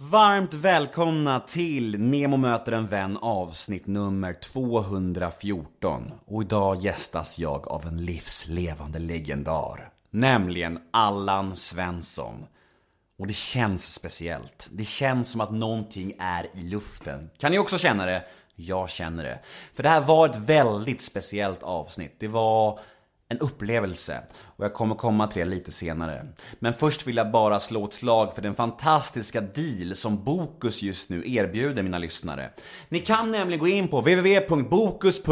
Varmt välkomna till Nemo möter en vän avsnitt nummer 214. Och idag gästas jag av en livslevande legendar. Nämligen Allan Svensson. Och det känns speciellt. Det känns som att någonting är i luften. Kan ni också känna det? Jag känner det. För det här var ett väldigt speciellt avsnitt. Det var en upplevelse och jag kommer komma till det lite senare. Men först vill jag bara slå ett slag för den fantastiska deal som Bokus just nu erbjuder mina lyssnare. Ni kan nämligen gå in på www.bokus.se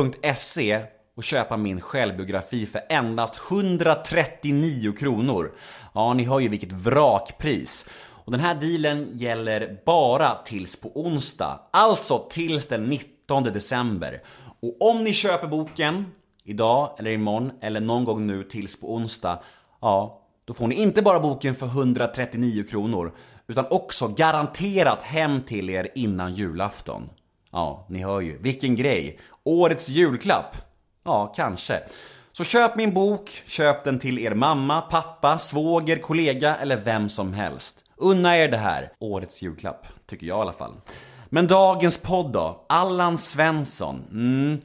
och köpa min självbiografi för endast 139 kronor. Ja, ni hör ju vilket vrakpris. Och den här dealen gäller bara tills på onsdag, alltså tills den 19 december. Och om ni köper boken idag eller imorgon eller någon gång nu tills på onsdag, ja, då får ni inte bara boken för 139 kronor, utan också garanterat hem till er innan julafton. Ja, ni hör ju, vilken grej! Årets julklapp! Ja, kanske. Så köp min bok, köp den till er mamma, pappa, svåger, kollega eller vem som helst. Unna er det här, årets julklapp, tycker jag i alla fall. Men dagens podd då? Allan Svensson. Mm,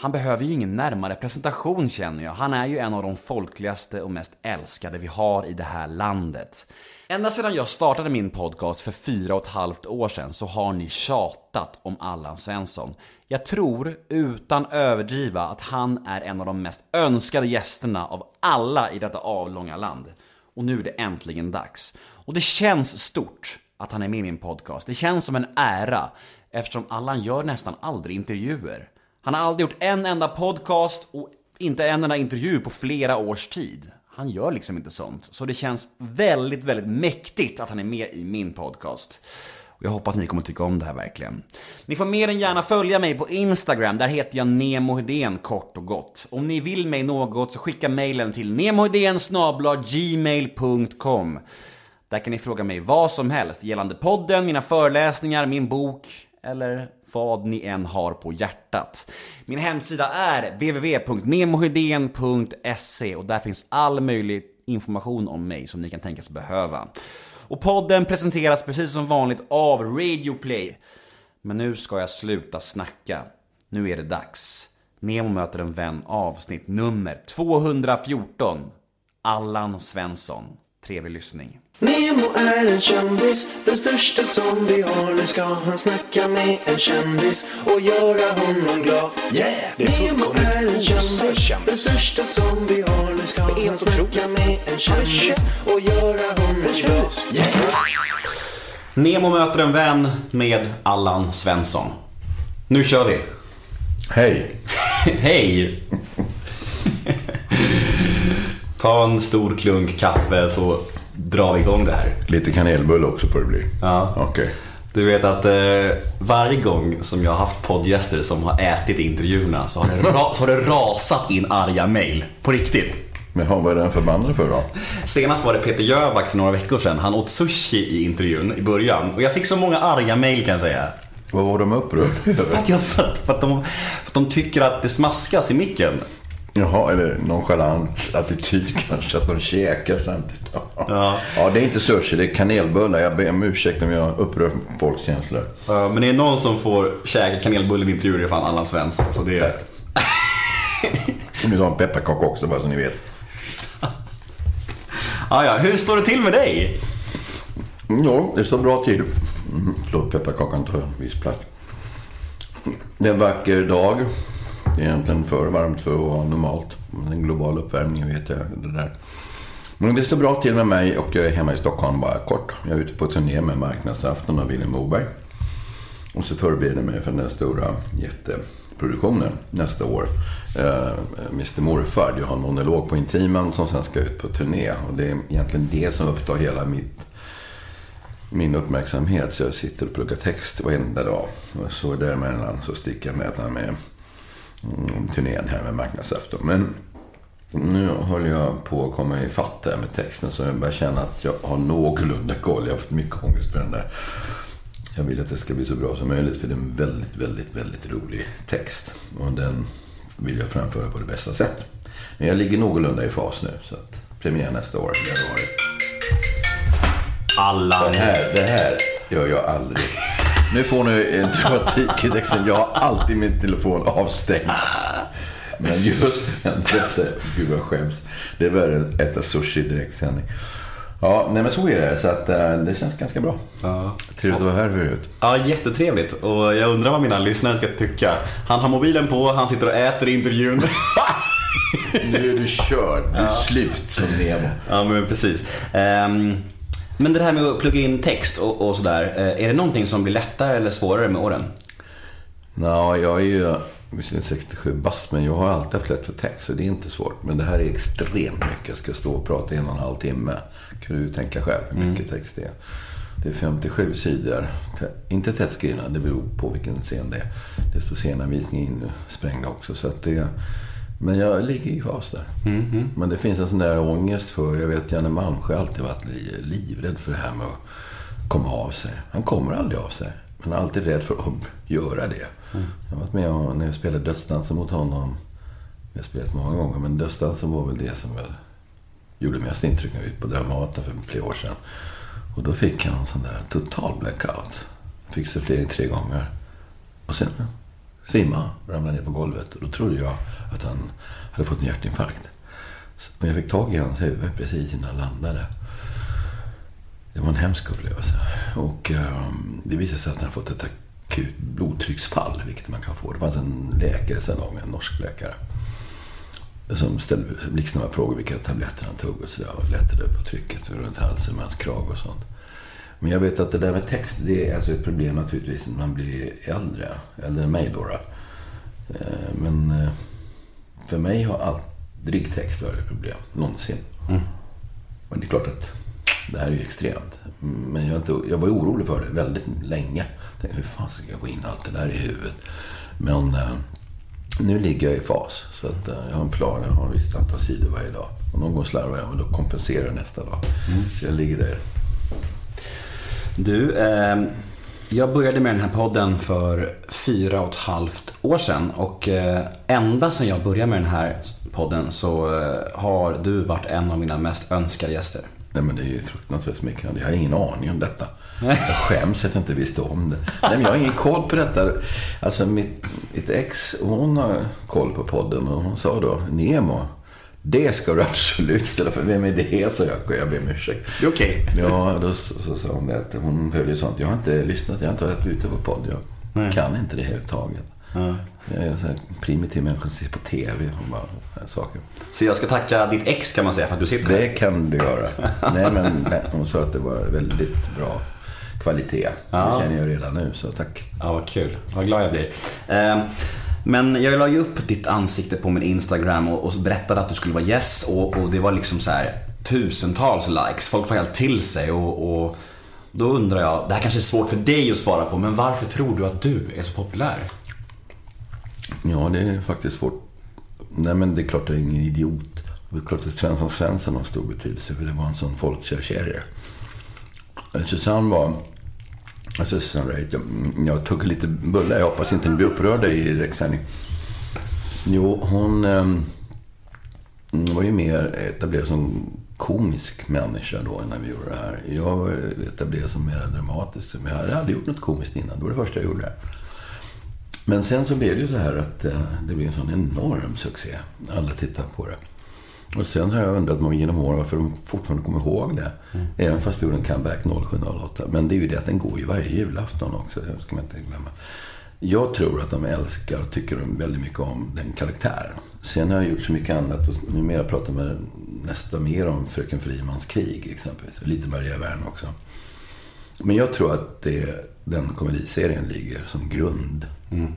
han behöver ju ingen närmare presentation känner jag. Han är ju en av de folkligaste och mest älskade vi har i det här landet. Ända sedan jag startade min podcast för fyra och ett halvt år sedan så har ni tjatat om Allan Svensson. Jag tror, utan överdriva, att han är en av de mest önskade gästerna av alla i detta avlånga land. Och nu är det äntligen dags. Och det känns stort att han är med i min podcast. Det känns som en ära eftersom Allan gör nästan aldrig intervjuer. Han har aldrig gjort en enda podcast och inte en enda intervju på flera års tid. Han gör liksom inte sånt. Så det känns väldigt, väldigt mäktigt att han är med i min podcast. Och jag hoppas ni kommer tycka om det här verkligen. Ni får mer än gärna följa mig på Instagram, där heter jag nemohedén kort och gott. Om ni vill mig något så skicka mejlen till gmail.com Där kan ni fråga mig vad som helst gällande podden, mina föreläsningar, min bok, eller vad ni än har på hjärtat. Min hemsida är www.nemohedén.se och där finns all möjlig information om mig som ni kan tänkas behöva. Och podden presenteras precis som vanligt av Radioplay. Men nu ska jag sluta snacka. Nu är det dags. Nemo möter en vän avsnitt nummer 214. Allan Svensson. Trevlig lyssning. Nemo är en kändis, den största som vi har. Nu ska han snacka med en kändis och göra honom glad. Yeah! Det är Nemo är en kändis, kändis. den största som vi har. Nu ska han snacka med en kändis och göra honom glad. Yeah! Nemo möter en vän med Allan Svensson. Nu kör vi. Hej! Hej! Ta en stor klunk kaffe så drar vi igång det här. Lite kanelbulle också får det bli. Ja. Okej. Du vet att eh, varje gång som jag har haft poddgäster som har ätit intervjuerna så har det, ra- så har det rasat in arga mail. På riktigt. Men vad är den förbannad för då? Senast var det Peter Jöback för några veckor sedan. Han åt sushi i intervjun i början. Och jag fick så många arga mail kan jag säga. Vad var de upprörda För över? att, jag, för, att, för, att de, för att de tycker att det smaskas i micken. Jaha, eller nonchalant attityd kanske, att de käkar samtidigt. Ja. ja, det är inte sushi, det är kanelbullar. Jag ber om ursäkt om jag upprör folks känslor. Ja, Men det är någon som får käka kanelbulle i intervjuer, det är fan Allan Svensson. Så det är... Och nu har en pepparkaka också, bara så ni vet. Ah, ja, hur står det till med dig? Ja, det står bra till. Mm, förlåt, pepparkakan tar en viss plats. Det är en vacker dag. Det är egentligen för varmt för att vara normalt. Den globala uppvärmningen vet jag. Det där. Men det står bra till med mig och jag är hemma i Stockholm bara kort. Jag är ute på turné med Marknadsafton och Vilhelm Moberg. Och så förbereder jag mig för den där stora jätteproduktionen nästa år. Eh, Mr Morfar. Jag har en monolog på Intiman som sen ska ut på turné. Och det är egentligen det som upptar hela mitt min uppmärksamhet. Så jag sitter och pluggar text varenda dag. Och så däremellan så sticker jag med med turnén här med marknadsafton. Men nu håller jag på att komma i fatt här med texten. Så jag börjar känna att jag har någorlunda koll. Jag har haft mycket ångest för den där. Jag vill att det ska bli så bra som möjligt. För det är en väldigt, väldigt, väldigt rolig text. Och den vill jag framföra på det bästa sätt. Men jag ligger någorlunda i fas nu. Så att premiär nästa år januari. Allan. Det här, det här gör jag aldrig. Nu får ni en dramatik. Jag har alltid min telefon avstängd. Men just den detta, gud vad jag skäms. Det är värre än att äta sushi i direktsändning. Ja, nej men så är det. Så att eh, det känns ganska bra. Ja. Trevligt att vara här förut. Ja, jättetrevligt. Och jag undrar vad mina lyssnare ska tycka. Han har mobilen på, han sitter och äter i intervjun. Nu är du körd. Du är slut som Nemo. ja, men precis. Ehm, men det här med att plugga in text och, och sådär. eh, Är det någonting som blir lättare eller svårare med åren? Nå, jag är ju visserligen 67 bast, men jag har alltid haft lätt för text, så det är inte svårt. Men det här är extremt mycket. Jag ska stå och prata i en och en halv timme. kan du tänka själv hur mycket text det är. Det är 57 sidor. Inte tätt skrivna, det beror på vilken scen det är. Det står sena visningar insprängda också. Så att det, men jag ligger i fas där. Men det finns en sån där ångest för, jag vet Janne Malmsjö har alltid varit li- livrädd för det här med att komma av sig. Han kommer aldrig av sig. Men alltid rädd för att göra det. Jag har varit med och, när jag spelade Dödsdansen mot honom. Jag har spelat många gånger, men Dödsdansen var väl det som jag gjorde mest intryck när vi på Dramaten för flera år sedan. Och då fick han en sån där total blackout. Fick sufflering tre gånger. Och sen svimmade ramla ramlade ner på golvet. Och då trodde jag att han hade fått en hjärtinfarkt. Men jag fick tag i hans huvud precis innan han landade. Det var en hemsk upplevelse. Och ehm, det visade sig att han hade fått ett akut blodtrycksfall, vilket man kan få. Det fanns en läkare sedan lång, en norsk läkare. Som ställde blixtsnabba frågor vilka tabletter han tog och sådär. Och lättade upp på trycket runt halsen med hans krag och sånt. Men jag vet att det där med text, det är alltså ett problem naturligtvis när man blir äldre. Äldre än mig då. då. Eh, Men eh, för mig har aldrig text varit ett problem, någonsin. Men det är klart att det här är ju extremt. Men jag, inte, jag var orolig för det väldigt länge. Jag tänkte, hur fan ska jag få in allt det där i huvudet? Men eh, nu ligger jag i fas. Så att, jag har en plan. Jag har ett visst antal sidor varje dag. Och någon gång slarvar jag, men då kompenserar jag nästa dag. Så jag ligger där. Du, eh, jag började med den här podden för fyra och ett halvt år sedan. Och eh, ända sedan jag började med den här podden så eh, har du varit en av mina mest önskade gäster. Nej men det är ju fruktansvärt smickrande. Jag har ingen aning om detta. Jag skäms att jag inte visste om det. Nej men jag har ingen koll på detta. Alltså mitt, mitt ex, hon har koll på podden och hon sa då, Nemo, det ska du absolut ställa för. Vem är det? Så jag, jag ber om ursäkt. Det är okej. Ja, då så, så sa hon det att hon följer sånt. Jag har inte lyssnat, jag har inte varit ute på podd. Jag Nej. kan inte det överhuvudtaget. Jag är en sån här primitiv människa som ser på TV och bara saker. Så jag ska tacka ditt ex kan man säga för att du sitter här. Det kan du göra. Nej, men nej, hon sa att det var väldigt bra kvalitet. Ja. Det känner jag redan nu, så tack. Ja, vad kul. Vad glad jag blir. Eh, men jag la ju upp ditt ansikte på min Instagram och, och berättade att du skulle vara gäst och, och det var liksom så här tusentals likes. Folk får helt till sig och, och då undrar jag, det här kanske är svårt för dig att svara på, men varför tror du att du är så populär? Ja, det är faktiskt svårt. Nej, men det är klart att jag är ingen idiot. Det är klart att Svensson Svensson har stor betydelse, för det var en sån folkkär. Eh, Susanne var... Alltså Susan Reid, jag, jag tog lite bullar. Jag hoppas inte ni blir upprörda i direktsändning. Jo, hon eh, var ju mer etablerad som komisk människa då när vi gjorde det här. Jag var etablerad som mer dramatisk. Men jag hade aldrig gjort något komiskt innan. Det var det första jag gjorde. Men sen så blev det ju så här att eh, det blev en sån enorm succé. Alla tittade på det. Och sen har jag undrat många genom åren varför de fortfarande kommer ihåg det. Även fast vi gjorde en comeback 0708. Men det är ju det att den går ju varje julafton också. Det ska man inte glömma. Jag tror att de älskar och tycker väldigt mycket om den karaktären. Sen har jag gjort så mycket annat och numera pratar man nästan mer om Fröken Frimans krig exempelvis. Lite Maria Wern också. Men jag tror att det, den komediserien ligger som grund.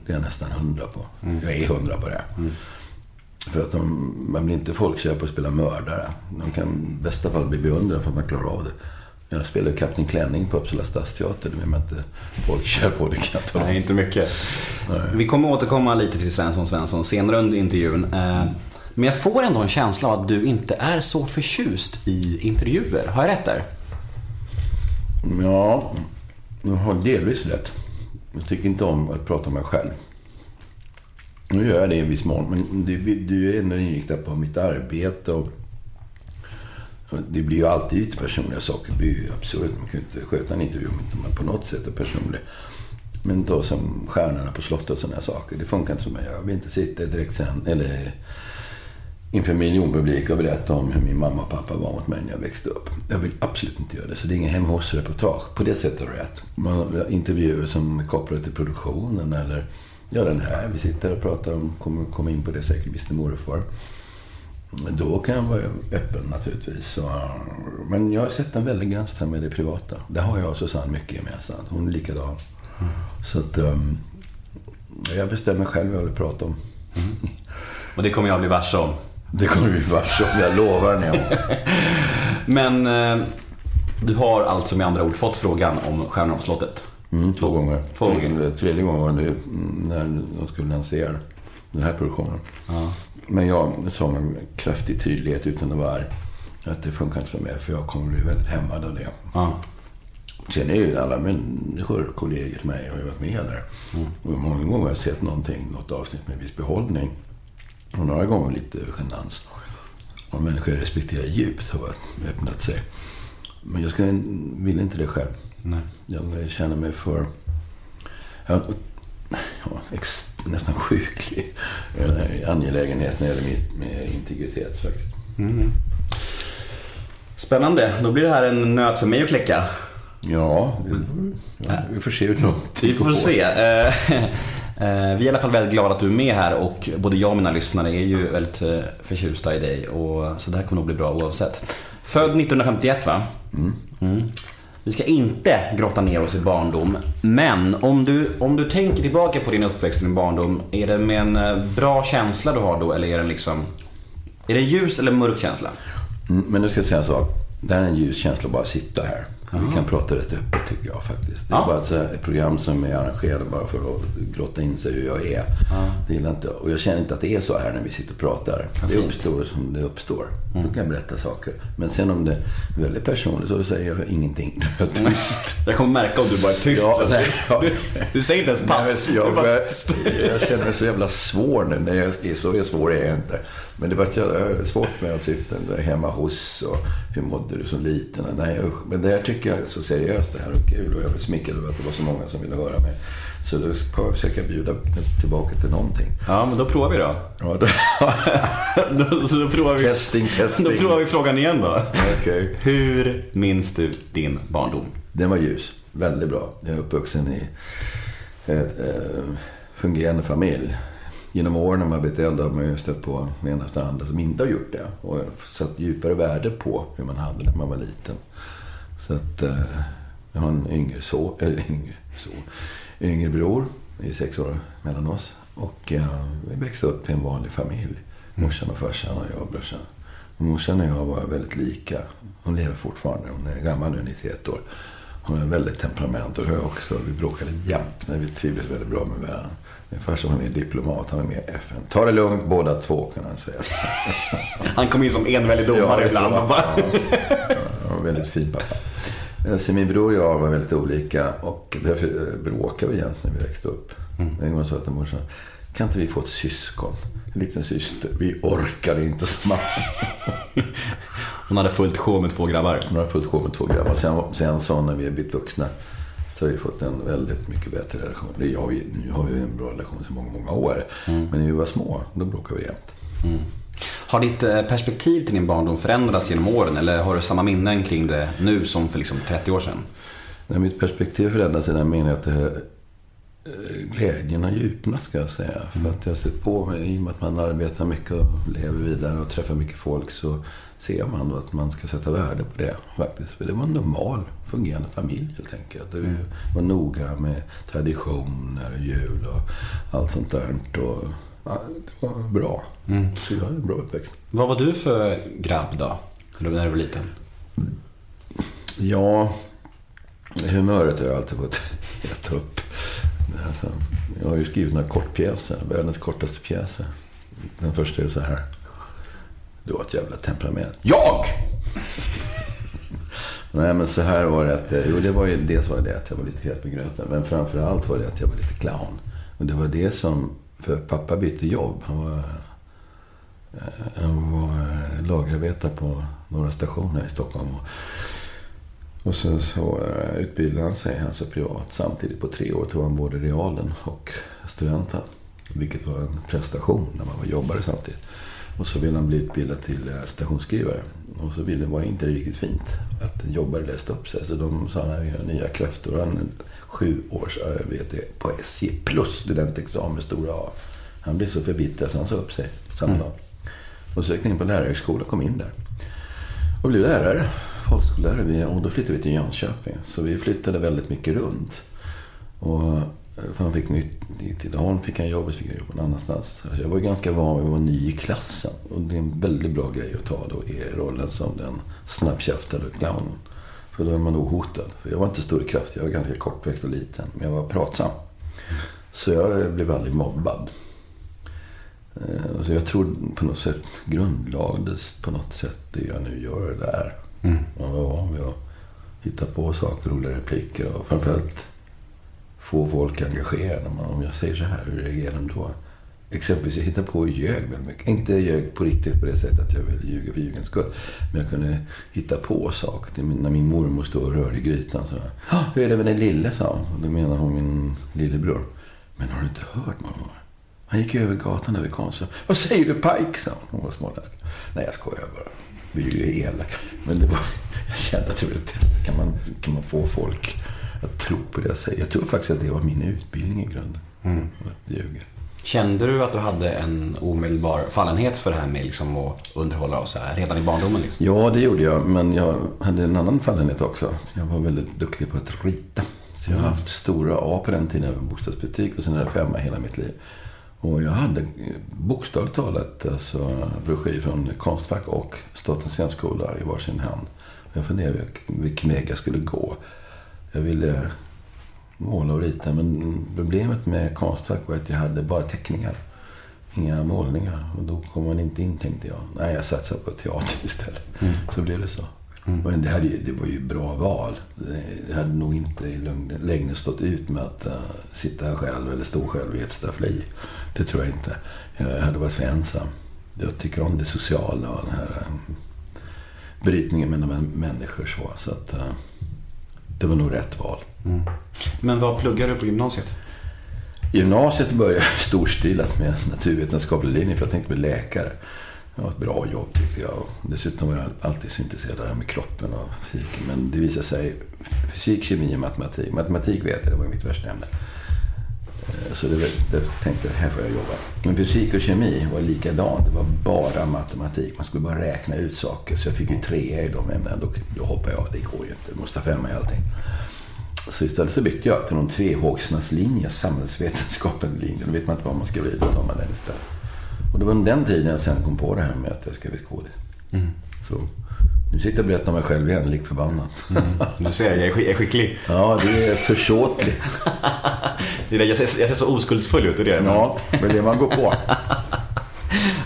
Det är jag nästan hundra på. Jag är hundra på det. För att de, man blir inte folkkär på att spela mördare. De kan i bästa fall bli beundrade för att man klarar av det. Jag spelade Kapten Klänning på Uppsala stadsteater. Det vill man inte folkkär på. Det kan jag. Nej, inte mycket. Vi kommer återkomma lite till Svensson Svensson senare under intervjun. Eh, Men jag får ändå en känsla av att du inte är så förtjust i intervjuer. Har jag rätt där? Ja, jag har delvis rätt. Jag tycker inte om att prata om mig själv. Nu gör jag det i viss mån, men det, du är ändå inriktat på mitt arbete och Det blir ju alltid lite personliga saker. Det blir ju absurt. Man kan ju inte sköta en intervju om inte man på något sätt är personlig. Men då som Stjärnorna på slottet och sådana saker. Det funkar inte för mig. Jag vill inte sitta direkt sen, eller inför miljonpublik och berätta om hur min mamma och pappa var mot mig när jag växte upp. Jag vill absolut inte göra det. Så det är ingen hem hos-reportage. På det sättet har du rätt. Man intervjuer som är kopplade till produktionen eller Ja, den här. Vi sitter och pratar om, kommer komma in på det säkert, visste morfar. Då kan jag vara öppen naturligtvis. Så, men jag har sett en väldig gräns där med det privata. Där har jag och Susanne mycket gemensamt. Hon är likadan. Mm. Så att, um, jag bestämmer själv vad jag vill prata om. Mm. Och det kommer jag bli varse om. Det kommer du bli varse om, jag lovar ni. Men eh, du har alltså med andra ord fått frågan om Stjärnorna på slottet? Mm, två gånger. Två gånger. Tredje, gången var det när de skulle lansera den här produktionen. Ja. Men jag sa med kraftig tydlighet utan att vara arg att det funkar inte för mig för jag kommer bli väldigt hämmad av det. Ja. Sen är ju alla människor kollegor till mig har varit med där. Mm. Och många gånger har jag sett någonting, något avsnitt med viss behållning. Och några gånger lite genans. Och människor jag respekterar djupt har öppnat sig. Men jag ska, vill inte det själv. Nej. Jag känner mig för... Jag, ja, nästan sjuklig angelägenhet när det gäller med integritet faktiskt. Mm. Spännande. Då blir det här en nöt för mig att kläcka. Ja, vi, ja, vi får se hur långt Vi får se. Eh, eh, vi är i alla fall väldigt glada att du är med här och både jag och mina lyssnare är ju väldigt eh, förtjusta i dig. Och, så det här kommer nog bli bra oavsett. Född 1951 va? Mm. Mm. Vi ska inte grotta ner oss i barndom. Men om du, om du tänker tillbaka på din uppväxt och din barndom. Är det med en eh, bra känsla du har då? Eller är det liksom... Är det ljus eller mörk känsla? Mm, men nu ska jag säga en sak. Det här är en ljus känsla att bara sitta här. Vi kan prata rätt öppet tycker jag faktiskt. Det är ja. bara ett, ett, program som är arrangerat bara för att grotta in sig hur jag är. Ja. Det gillar inte Och jag känner inte att det är så här när vi sitter och pratar. Ja, det uppstår som det uppstår. Mm. Då kan jag berätta saker. Men sen om det är väldigt personligt så säger jag ingenting. Jag är tyst. Jag kommer märka om du bara är tyst. Ja, nej, ja. Du, du, säger inte ens pass. Nej, jag. Jag, jag känner mig så jävla svår nu. Nej, jag så svår är jag inte. Men det var jag svårt med att sitta där hemma hos och hur mådde du som liten? Nej usch. Men det här tycker jag är så seriöst det här och kul och jag var smickrad över att det var så många som ville höra mig. Så då ska jag försöka bjuda tillbaka till någonting. Ja, men då provar vi då. Ja, då... då, så då provar vi... Testing, testing. Då provar vi frågan igen då. Okay. Hur minns du din barndom? Den var ljus. Väldigt bra. Jag är uppvuxen i en eh, fungerande familj genom åren när man blivit äldre har man ju stött på det ena efter andra som inte har gjort det. Och satt djupare värde på hur man hade när man var liten. Så att eh, jag har en yngre, så, eller yngre, så, yngre bror. Det är sex år mellan oss. Och eh, vi växte upp i en vanlig familj. Mm. Morsan och farsan och jag och brorsan. Och morsan och jag var väldigt lika. Hon lever fortfarande. Hon är gammal nu, 91 år. Hon har väldigt temperament och jag också. Vi bråkade jämt, men vi trivdes väldigt bra med varandra. Min farsa var mer diplomat, han var mer FN. Ta det lugnt båda två kan han säga. han kom in som enväldig domare ja, ibland. Ja, bara... ja, var väldigt fin pappa. Så min bror och jag var väldigt olika och därför bråkade vi jämt när vi växte upp. Mm. En gång sa jag till morsan, kan inte vi få ett syskon? En liten syster. Vi orkade inte så. Hon hade fullt sjå med två grabbar. Hon hade fullt sjå med två grabbar. Sen, sen sa när vi blivit vuxna så har vi fått en väldigt mycket bättre relation. Det har vi, nu har vi en bra relation sedan många, många år. Mm. Men när vi var små, då bråkade vi jämt. Mm. Har ditt eh, perspektiv till din barndom förändrats genom åren? Eller har du samma minnen kring det nu som för liksom 30 år sedan? Nej, mitt perspektiv förändras i den meningen att glädjen har djupnat, ska jag säga. Mm. För att jag har sett på mig, i och med att man arbetar mycket och lever vidare och träffar mycket folk, så ser man då att man ska sätta värde på det faktiskt. För det var en normal fungerande familj helt enkelt. Det mm. var noga med traditioner, jul och allt sånt där. Och, ja, det var bra. Mm. Så jag hade en bra uppväxt. Vad var du för grabb då? När du var liten? Ja, humöret har jag alltid fått äta upp. Alltså, jag har ju skrivit några kortpjäser, världens kortaste pjäser. Den första är så här. Du har ett jävla temperament. Jag! Nej, men så här var det att... Jo, det var ju, dels var det att jag var lite het med gröten. Men framförallt var det att jag var lite clown. Och det var det som... För pappa bytte jobb. Han var eh, Han var eh, lagerarbetare på några stationer i Stockholm. Och, och sen så eh, utbildade han sig alltså privat. Samtidigt på tre år tog han både realen och studenten. Vilket var en prestation när man var jobbare samtidigt. Och så ville han bli utbildad till eh, stationsskrivare. Och så ville, var det inte riktigt fint att en jobbare läste upp sig. Så de sa att vi har nya kräftor. Han är sju års arbete på SJ plus studentexamen stora A. Han blev så förbittrad så han sa upp sig samma dag. Och sökte in på lärarhögskolan och kom in där. Och blev lärare, folkskollärare. Och då flyttade vi till Jönköping. Så vi flyttade väldigt mycket runt. Och eh, för han fick nytt i Tidaholm fick han jobb, och så fick han jobb någon annanstans. Så jag var ganska van vid att vara ny i klassen. Och det är en väldigt bra grej att ta då i rollen som den snabbkäftade clownen. För då är man ohotad. För jag var inte stor i kraft, jag var ganska kortväxt och liten. Men jag var pratsam. Så jag blev aldrig mobbad. Eh, så jag tror på något sätt grundlades på något sätt det jag nu gör där. Man var van vid att hitta på saker, roliga repliker och framförallt få folk engagerade. Om jag säger så här, hur reagerar de då? Exempelvis, jag hittade på och ljög väldigt mycket. Inte ljög på riktigt på det sättet att jag ville ljuga för ljugens skull. Men jag kunde hitta på saker. När min mormor stod och rörde i grytan så Hur är det med den lille? sa hon. Och då menar hon min lillebror. Men har du inte hört mormor? Han gick över gatan där kom. Så, Vad säger du Pike? sa hon. Hon var småländsk. Nej, jag skojar bara. Det är ju elakt. Men det var, jag kände att jag ville testa. Kan man, kan man få folk att tro på det jag säger? Jag tror faktiskt att det var min utbildning i grunden. Att ljuga. Kände du att du hade en omedelbar fallenhet för det här med liksom att underhålla oss här redan i barndomen? Liksom? Ja, det gjorde jag. Men jag hade en annan fallenhet också. Jag var väldigt duktig på att rita. Så jag har haft stora A på den tiden. Jag var bostadsbutik och sen hade jag femma hela mitt liv. Och jag hade bokstavligt talat alltså, broschyr från Konstfack och Statens scenskola i varsin hand. Jag funderade vilk- vilken väg jag skulle gå. Jag ville måla och rita, men problemet med Konstfack var att jag hade bara teckningar. Inga målningar. Och då kom man inte in, tänkte jag. Nej, jag satsar på teater istället. Så blev det så. Men det, ju- det var ju bra val. Det- Jag hade nog inte i längden stått ut med att eh, sitta själv eller stå själv i ett staffli. Det tror jag inte. Jag hade varit för ensam. Jag tycker om det sociala och den här eh, brytningen mellan män- människor. Så, så att, eh, det var nog rätt val. Men vad pluggade du på gymnasiet? Gymnasiet började jag storstilat med naturvetenskaplig linje för jag tänkte bli läkare. Det var ett bra jobb tyckte jag. Dessutom var jag alltid så intresserad av med kroppen och fysik. Men det visade sig fysik, kemi och matematik. Matematik vet jag, det var mitt värsta ämne. Eh, Så det, det tänkte jag, här får jag jobba. Men fysik och kemi var likadant. Det var bara matematik. Man skulle bara räkna ut saker. Så jag fick ju tre i de ämnena. Då, då hoppade jag. Det går ju inte. Måste ha femma i allting. Så istället så bytte jag till någon tvehågsnas linje, samhällsvetenskapen linje. Då vet man inte vad man ska bli, då tar man den istället. Och det var den tiden jag sen kom på det här med att jag ska bli skådis. Så nu sitter jag och berättar om mig själv igen, lik förbannat. Du ser, jag är, skicklig. Ja, det är det, jag, ser, jag ser så oskuldsfull ut, är det. Ja, det är det man går på.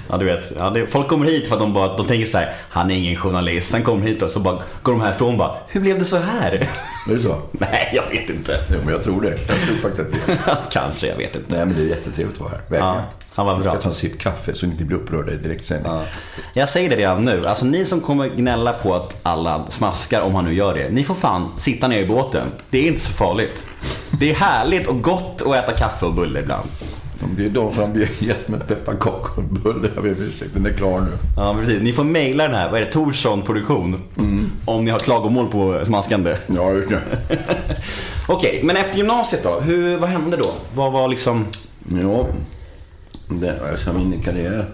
Ja, du vet. Ja, det, folk kommer hit för att de, bara, de tänker så här, han är ingen journalist. Sen kommer hit och så bara, går de härifrån och bara, hur blev det så här? Är det så? Nej, jag vet inte. Jo, men jag tror det. Jag tror faktiskt att det. Kanske, jag vet inte. Nej, men det är jättetrevligt att vara här. Verkligen. Ja, han var Jag bra. ska ta en sipp kaffe så ni inte blir upprörda i direktsändning. Ja. Jag säger det redan nu. Alltså ni som kommer gnälla på att alla smaskar, om han nu gör det. Ni får fan sitta ner i båten. Det är inte så farligt. Det är härligt och gott att äta kaffe och bulle ibland. Det är de har gett mig pepparkakor och bulle. Jag ber om ursäkt, den är klar nu. Ja, precis. Ni får mejla den här, vad är det, Torsson Produktion. Om ni har klagomål på smaskande. Ja, just det. Okej, men efter gymnasiet då? Hur, vad hände då? Vad var liksom... Ja, det, alltså min karriär,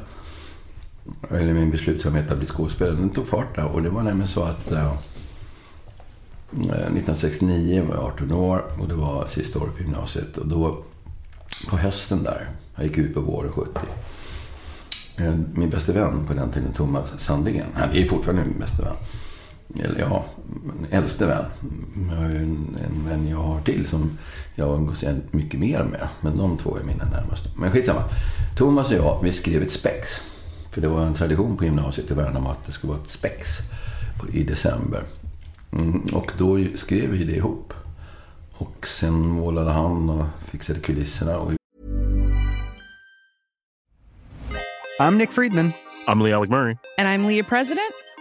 eller min beslutsamhet att bli skådespelare, den tog fart där. Och det var nämligen så att eh, eh 1969 var jag 18 år och det var sista året på gymnasiet. Och då, på hösten där, jag gick ut på våren 70. Eh, min bästa vän på den tiden, Thomas Sandén han är fortfarande min bästa vän. Eller ja, min äldste vän. Jag har ju en, en vän jag har till som jag umgås mycket mer med. Men de två är mina närmaste. Men skitsamma. Thomas och jag, vi skrev ett spex. För det var en tradition på gymnasiet i Värnamo att det skulle vara ett spex i december. Mm, och då skrev vi det ihop. Och sen målade han och fixade kulisserna. Och I'm Nick Friedman. I'm Lee Alec Murray. And I'm Leah President.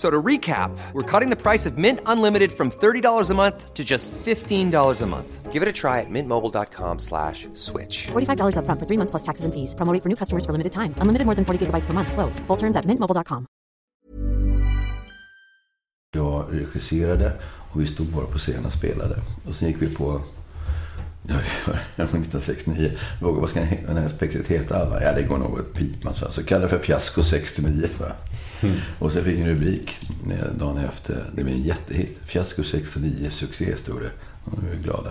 So to recap, we're cutting the price of Mint Unlimited from $30 a month to just $15 a month. Give it a try at mintmobile.com slash switch. $45 upfront for three months plus taxes and fees. Promo rate for new customers for limited time. Unlimited more than 40 gigabytes per month. Slows. Full terms at mintmobile.com. Jag regisserade och vi stod bara på scenen och spelade. Och sen gick vi på... Ja, det var 1969. Frågade vad ska den här spektret heta? Alla? Ja, det går nog åt pipan. Så, så kallade det för Fiasko 69. Så. Mm. Och så fick jag en rubrik eh, dagen efter. Det blev en jättehit. Fiasko 69, det. Och nu är vi glada.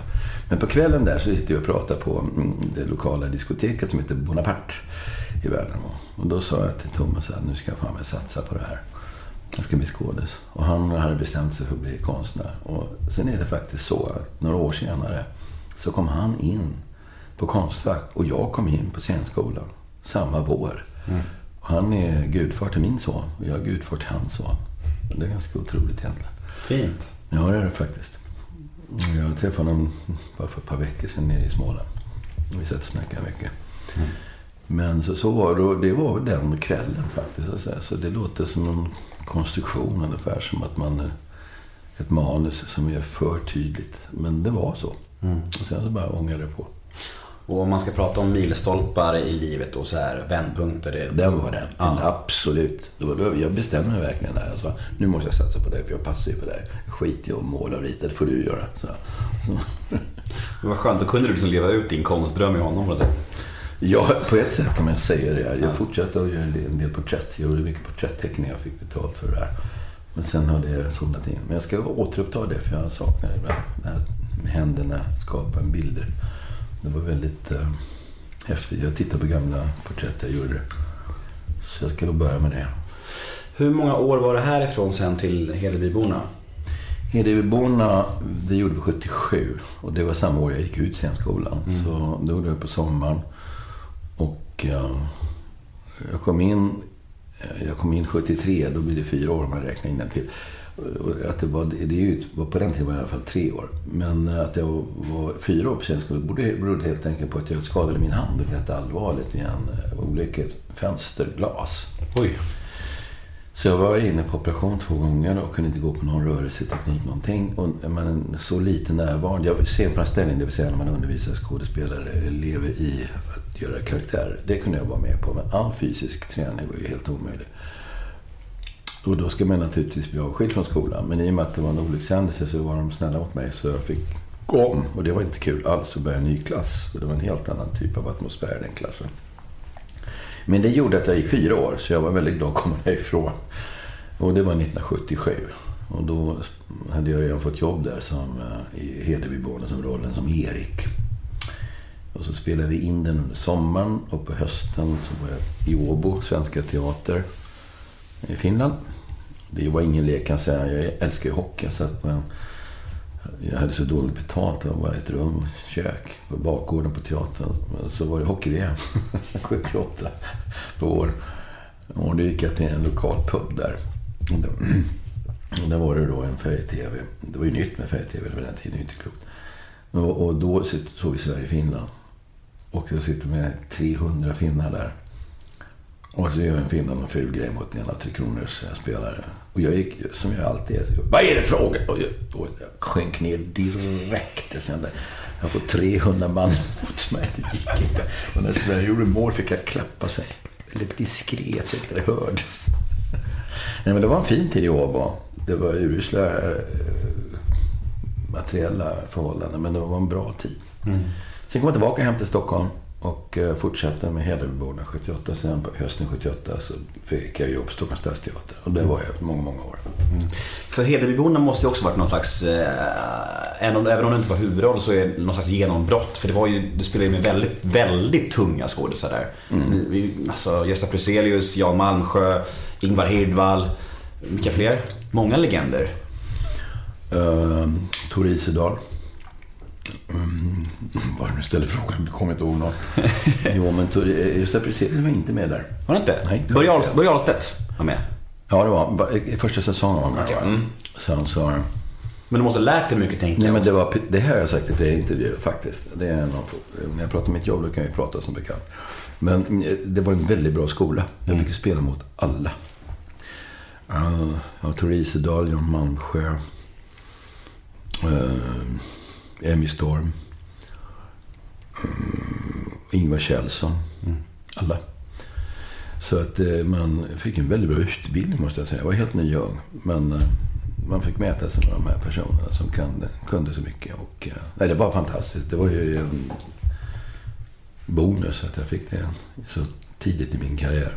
Men på kvällen där så sitter vi och pratar på mm, det lokala diskoteket som heter Bonaparte i Värnamo. Och då sa jag till Thomas att nu ska jag fan med satsa på det här. Jag ska bli skådis. Och han hade bestämt sig för att bli konstnär. Och sen är det faktiskt så att några år senare så kom han in på Konstfack och jag kom in på scenskolan samma vår. Mm han är gudfar till min son och jag är gudfar till hans son. Det är ganska otroligt egentligen. Fint. Ja, det är det faktiskt. Jag träffade honom bara för ett par veckor sedan nere i Småland. Vi satt och snackade mycket. Men så, så var det, det var den kvällen faktiskt. Så, så det låter som en konstruktion ungefär som att man... Ett manus som är för tydligt. Men det var så. Och sen så bara ångade det på. Och om man ska prata om milstolpar i livet och så här vändpunkter. Det, Den var den. Absolut. Då, då, jag bestämde mig verkligen där. Sa, nu måste jag satsa på det för jag passar ju på det. Skit i att måla och rita, det får du göra. Så, så. det var skönt, då kunde du liksom leva ut din konstdröm i honom. på något sätt. Ja, på ett sätt om jag säger det. Jag fortsatte att göra en del, porträtt. Jag gjorde mycket porträttteckningar och fick betalt för det där. Men sen har det somnat in. Men jag ska återuppta det för jag saknar det ibland. Det med händerna, skapa en bilder. Det var väldigt eh, häftigt. Jag tittar på gamla porträtt jag gjorde. Så jag ska nog börja med det. Hur många år var det härifrån sen till Hedebyborna? Hedebyborna, det gjorde vi 77. Och det var samma år jag gick ut scenskolan. Så det gjorde jag på sommaren. Och eh, jag kom in eh, jag kom in 73, då blir det fyra år om man räknar in till. Att det var, det är ju, på den tiden var det i alla fall tre år. Men att jag var fyra år på scenskolan berodde, helt enkelt på att jag skadade min hand rätt allvarligt i en eh, olycka. Ett fönsterglas. Oj. Så jag var inne på operation två gånger och kunde inte gå på någon rörelseteknik, någonting. Och man så lite närvarande. Jag scenframställning, det vill säga när man undervisar skådespelare, elever i att göra karaktärer. Det kunde jag vara med på. Men all fysisk träning var ju helt omöjlig. Och då ska man naturligtvis bli avskild från skolan. Men i och med att det var en olyckshändelse så var de snälla mot mig. Så jag fick gå om. Och det var inte kul alls att börja en ny klass. Och det var en helt annan typ av atmosfär i den klassen. Men det gjorde att jag gick fyra år, så jag var väldigt glad att komma därifrån. Och det var 1977. Och då hade jag redan fått jobb där som, eh, i Hedebyborna som Erik. Och så spelade vi in den under sommaren och på hösten så var jag i Åbo, Svenska Teater i Finland. Det var ingen lek kan jag säga. Jag älskar ju hockey. Jag jag hade så dåligt betalt. Det var ett rum, kök, på bakgården på teatern. Så var det hockey-VM 78 på år. Och då gick jag till en lokal pub där. Och där, och där var det då en färg-tv. Det var ju nytt med färg-tv på den tiden, inte klokt. Och, och då såg vi Sverige-Finland. Och jag sitter med 300 finnar där. Och så gör en finne någon ful grej mot en Tre Kronors spelare. Och jag gick som jag alltid är. Vad är det fråga? Och jag, och jag sjönk ner direkt. Jag kände, jag får 300 man mot mig. Det gick inte. Och när Sverige gjorde mål fick jag klappa sig. Väldigt diskret så att det hördes. Nej, men det var en fin tid i Åbo. Det var urusla eh, materiella förhållanden, men det var en bra tid. Sen kom jag tillbaka hem till Stockholm och eh, fortsatte med Hedebyborna 78. Sen på hösten 78 så fick jag jobb på Stockholms stadsteater. Och det var jag många, många år. För Hedebyborna måste ju också varit någon slags, eh, även om även om det inte var huvudroll, så är det någon slags genombrott. För det var ju, du spelade ju med väldigt, väldigt tunga skådisar där. Mm. Alltså Gösta Pruselius, Jan Malmsjö, Ingvar Hirdwall. Vilka fler? Många legender. Uh, Tor Isedal. Mm, bara nu ställer frågan, jag kommer inte ihåg någon. jo, men Tor, Gösta Pruselius var inte med där. Var det inte? Nej. Börje Ahlstedt- var med. Ja, det var första säsongen var med. va? Sen så... Men du måste ha lärt dig mycket, tänker Nej, men det, var, det här har jag sagt i flera intervjuer faktiskt. Det är av, när jag pratar om mitt jobb, då kan jag ju prata som bekant. Men eh, det var en väldigt bra skola. Jag fick ju spela mot alla. Uh, ja, Tor Isedal, Jan Malmsjö, uh, Emmy Storm, mm, Ingvar Kjellson. Alla. Så att eh, man fick en väldigt bra utbildning måste jag säga. Jag var helt ny ung. Men eh, man fick mäta sig med de här personerna som kunde, kunde så mycket. Och, eh, nej, det var fantastiskt. Det var ju en bonus att jag fick det så tidigt i min karriär.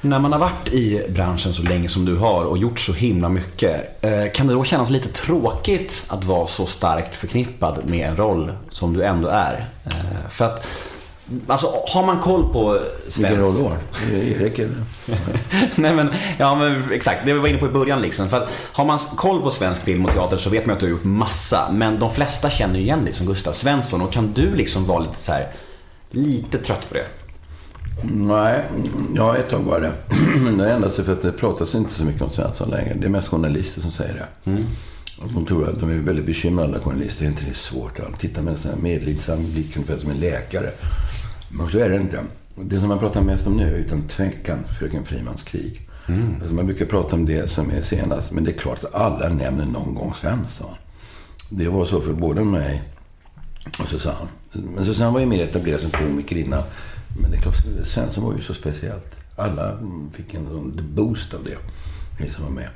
När man har varit i branschen så länge som du har och gjort så himla mycket. eh, Kan det då kännas lite tråkigt att vara så starkt förknippad med en roll som du ändå är? Eh, För att, alltså har man koll på svensk... Vilken roll då? Erik eller? Nej men, ja men exakt, det vi var inne på i början liksom. För att har man koll på svensk film och teater så vet man att du har gjort massa. Men de flesta känner ju igen dig som Gustav Svensson. Och kan du liksom vara lite så här, lite trött på det? Nej, ja ett tag var det. Men det ändrade sig för att det pratas inte så mycket om Svensson längre. Det är mest journalister som säger det. Och de tror att de är väldigt bekymrade, alla journalister. Det är inte det svårt att titta med en sån här medlidsam blick ungefär som en läkare. Men så är det inte. Det som man pratar mest om nu är utan tvekan Fröken Frimans krig. Alltså man brukar prata om det som är senast, men det är klart att alla nämner någon gång Svensson. Det var så för både mig och Susanne. Men Susanne var ju mer etablerad som komiker innan. Men det är klart, Svensson var ju så speciellt. Alla fick en sån boost av det, ni som var med.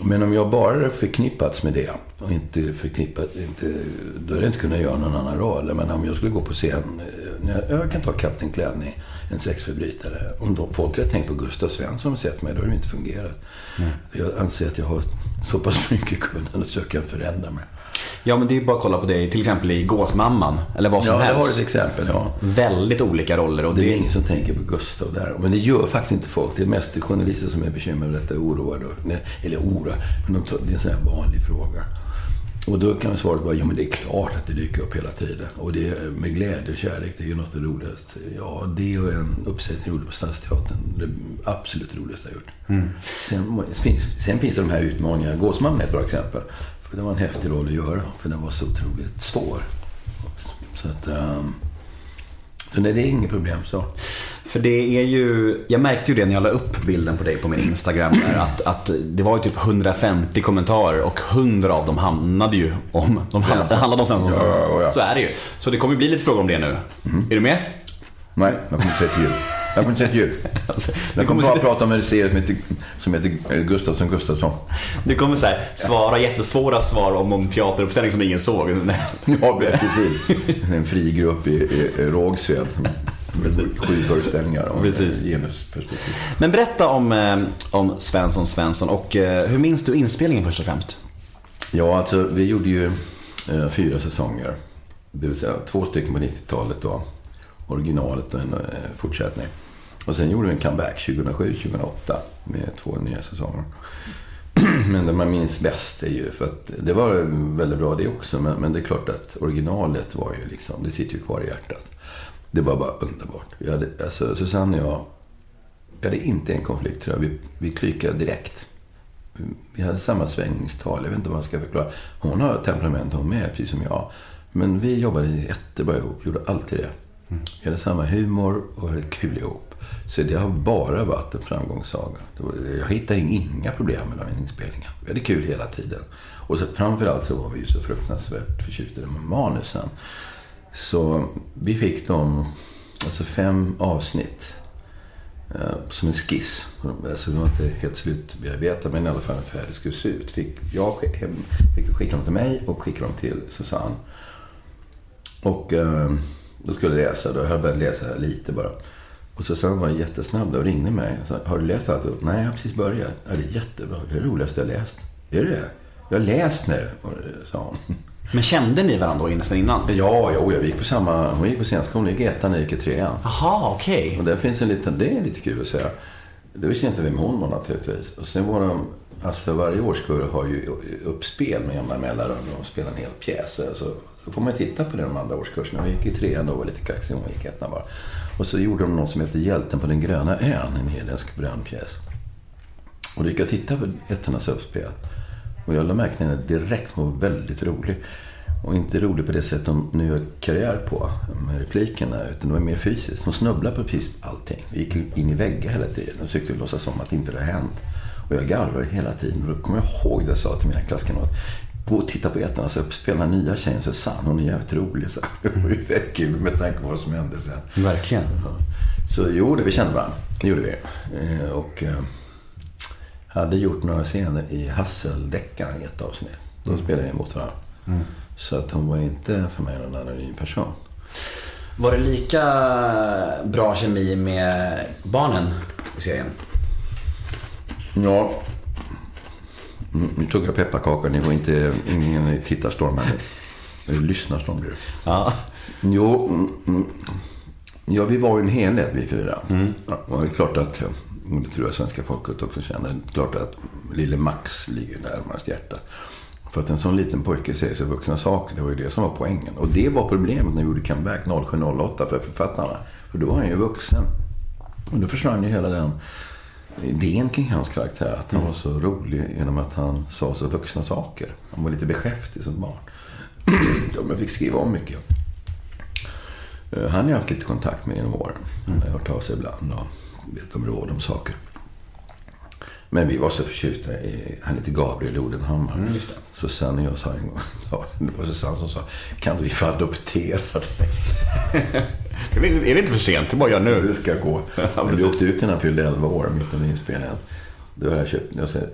Men om jag bara förknippats med det och inte förknippat, inte, då hade jag inte kunnat göra någon annan roll. Men om jag skulle gå på scen, eh, jag, jag kan ta Kapten Klänning, en sexförbrytare. Om då folk hade tänkt på Gustav Svensson och sett mig, då hade det inte fungerat. Jag anser att jag har så pass mycket kunnande så jag kan förändra mig. Ja men det är bara att kolla på dig till exempel i Gåsmamman. Eller vad som Ja, helst. har ett exempel, ja. Väldigt olika roller. Och Det det, är ingen som tänker på Gustav där. Men det gör faktiskt inte folk. Det är mest journalister som är bekymrade över detta, oroade. Eller oroade, men de tar, det är en sån här vanlig fråga. Och då kan svaret vara, ja men det är klart att det dyker upp hela tiden. Och det är med glädje och kärlek, det är ju något av det roligaste. Ja, det och en uppsättning jag gjorde på Stadsteatern. Det absolut roligaste jag gjort. Sen, finns, sen finns det de här utmaningarna. Gåsmannen är ett bra exempel. För det var en häftig roll att göra. För den var så otroligt svår. Så att... ehm, så nej, det är inget problem så. För det är ju, jag märkte ju det när jag la upp bilden på dig på min Instagram där, att, att det var ju typ 150 kommentarer och 100 av dem hamnade ju om, de handlade, handlade om Svensson. Ja, ja, ja. Så är det ju. Så det kommer bli lite frågor om det nu. Är du med? Nej, jag får inte säga ett ljud. Jag får inte säga ett ljud. Jag kommer bara prata om en serie som heter, som heter Gustafsson Gustafsson. Du kommer så här, svara jättesvåra svar om någon teateruppställning som ingen såg. Ja, precis. En fri grupp i, i, i Rågsved. sju föreställningar om Precis. genusperspektiv. Men berätta om, eh, om Svensson Svensson och eh, hur minns du inspelningen först och främst? Ja, alltså vi gjorde ju eh, fyra säsonger. Det vill säga två stycken på 90-talet då. Originalet och en eh, fortsättning. Och sen gjorde vi en comeback 2007-2008 med två nya säsonger. Men det man minns bäst är ju, för att det var väldigt bra det också, men, men det är klart att originalet var ju liksom, det sitter ju kvar i hjärtat. Det var bara underbart. Vi hade, alltså, Susanne och jag, vi hade inte en konflikt tror jag. Vi, vi klykade direkt. Vi hade samma svängningstal. Jag vet inte vad jag ska förklara. Hon har temperament hon med, precis som jag. Men vi jobbade jättebra ihop. Gjorde alltid det. Vi hade samma humor och hade kul ihop. Så det har bara varit en framgångssaga. Jag hittade inga problem med de inspelningarna. Vi hade kul hela tiden. Och så, framförallt så var vi ju så fruktansvärt förtjusta i manusen. Så vi fick dem, alltså fem avsnitt. Eh, som en skiss. Alltså det var inte helt slutbearbetat men i alla fall ungefär hur det skulle se ut. Fick, jag skick, hem, fick skicka dem till mig och skicka dem till Susanne. Och eh, då skulle jag läsa. Då hade jag börjat läsa lite bara. Och Susanne var jättesnabb då och ringde mig. och sa, har du läst allt? Nej, jag har precis börjat. Ja, det är jättebra. Det är det roligaste jag läst. Är det det? Jag har läst nu, sa hon. Men kände ni varandra nästan innan? Ja, jo, jag gick på samma... Hon gick på scenskolan. Hon gick i ettan, jag gick i trean. Jaha, okej. Och där finns en liten, det är lite kul att säga. Det visste inte vem hon var naturligtvis. Och sen var de, alltså varje årskull har ju uppspel med jämna mellanrum. De spelar en hel pjäs. Så, så får man titta på det de andra årskurserna. Vi gick i trean då och var lite kaxig. Hon gick i ettan bara. Och så gjorde de något som heter Hjälten på den gröna ön. En heländsk brandpjäs. Och då gick jag och tittade på ettornas uppspel. Och jag lade märke till henne direkt. Hon var väldigt rolig. Och inte rolig på det sätt de nu gör karriär på med replikerna. Utan det var mer fysiskt. Hon snubblade på precis allting. Vi gick in i väggar hela tiden. Och tyckte låtsas som att inte det hade hänt. Och jag garvade hela tiden. Och då kommer jag ihåg det jag sa till mina klasskamrater. Gå och titta på ettornas uppspel. Den nya tjejen Susanne. Hon är jävligt rolig. Så det var ju fett kul med tanke på vad som hände sen. Verkligen. Så jo, det vi kände varandra. Det gjorde vi. Eh, Och eh, hade gjort några scener i Hasseldeckaren i ett avsnitt. Då spelade vi mot varandra. Så att hon var inte för mig någon anonym person. Var det lika bra kemi med barnen i serien? Ja. Mm, Nu tog jag pepparkakor. Ni var inte ingen tittarstorm här. nu. Lyssnarstorm blir det. Ja. Jo, mm, mm. ja, vi var ju en helhet vi fyra. Ja, och det är klart att, det tror jag svenska folket också känner, det är klart att lille Max ligger närmast hjärtat. För att en sån liten pojke säger så vuxna saker, det var ju det som var poängen. Och det var problemet när vi gjorde comeback 0708 för författarna. För då var han ju vuxen. Och då försvann ju hela den idén kring hans karaktär. Att han var så rolig genom att han sa så vuxna saker. Han var lite beskäftig som barn. Men fick skriva om mycket. Eh, Han har jag haft lite kontakt med genom åren. Han har hört av sig ibland och bett om råd om saker. Men vi var så förtjusta i, han heter Gabriel Odenhammar. det. Susanne och jag sa en gång, ja, det var Susanne som sa, kan vi få adoptera dig? Är det inte för sent? Det bara gör nu. Det ska gå. Men vi åkte ut innan han fyllde 11 år, mitt under inspelningen. Då har jag köpt, jag säger,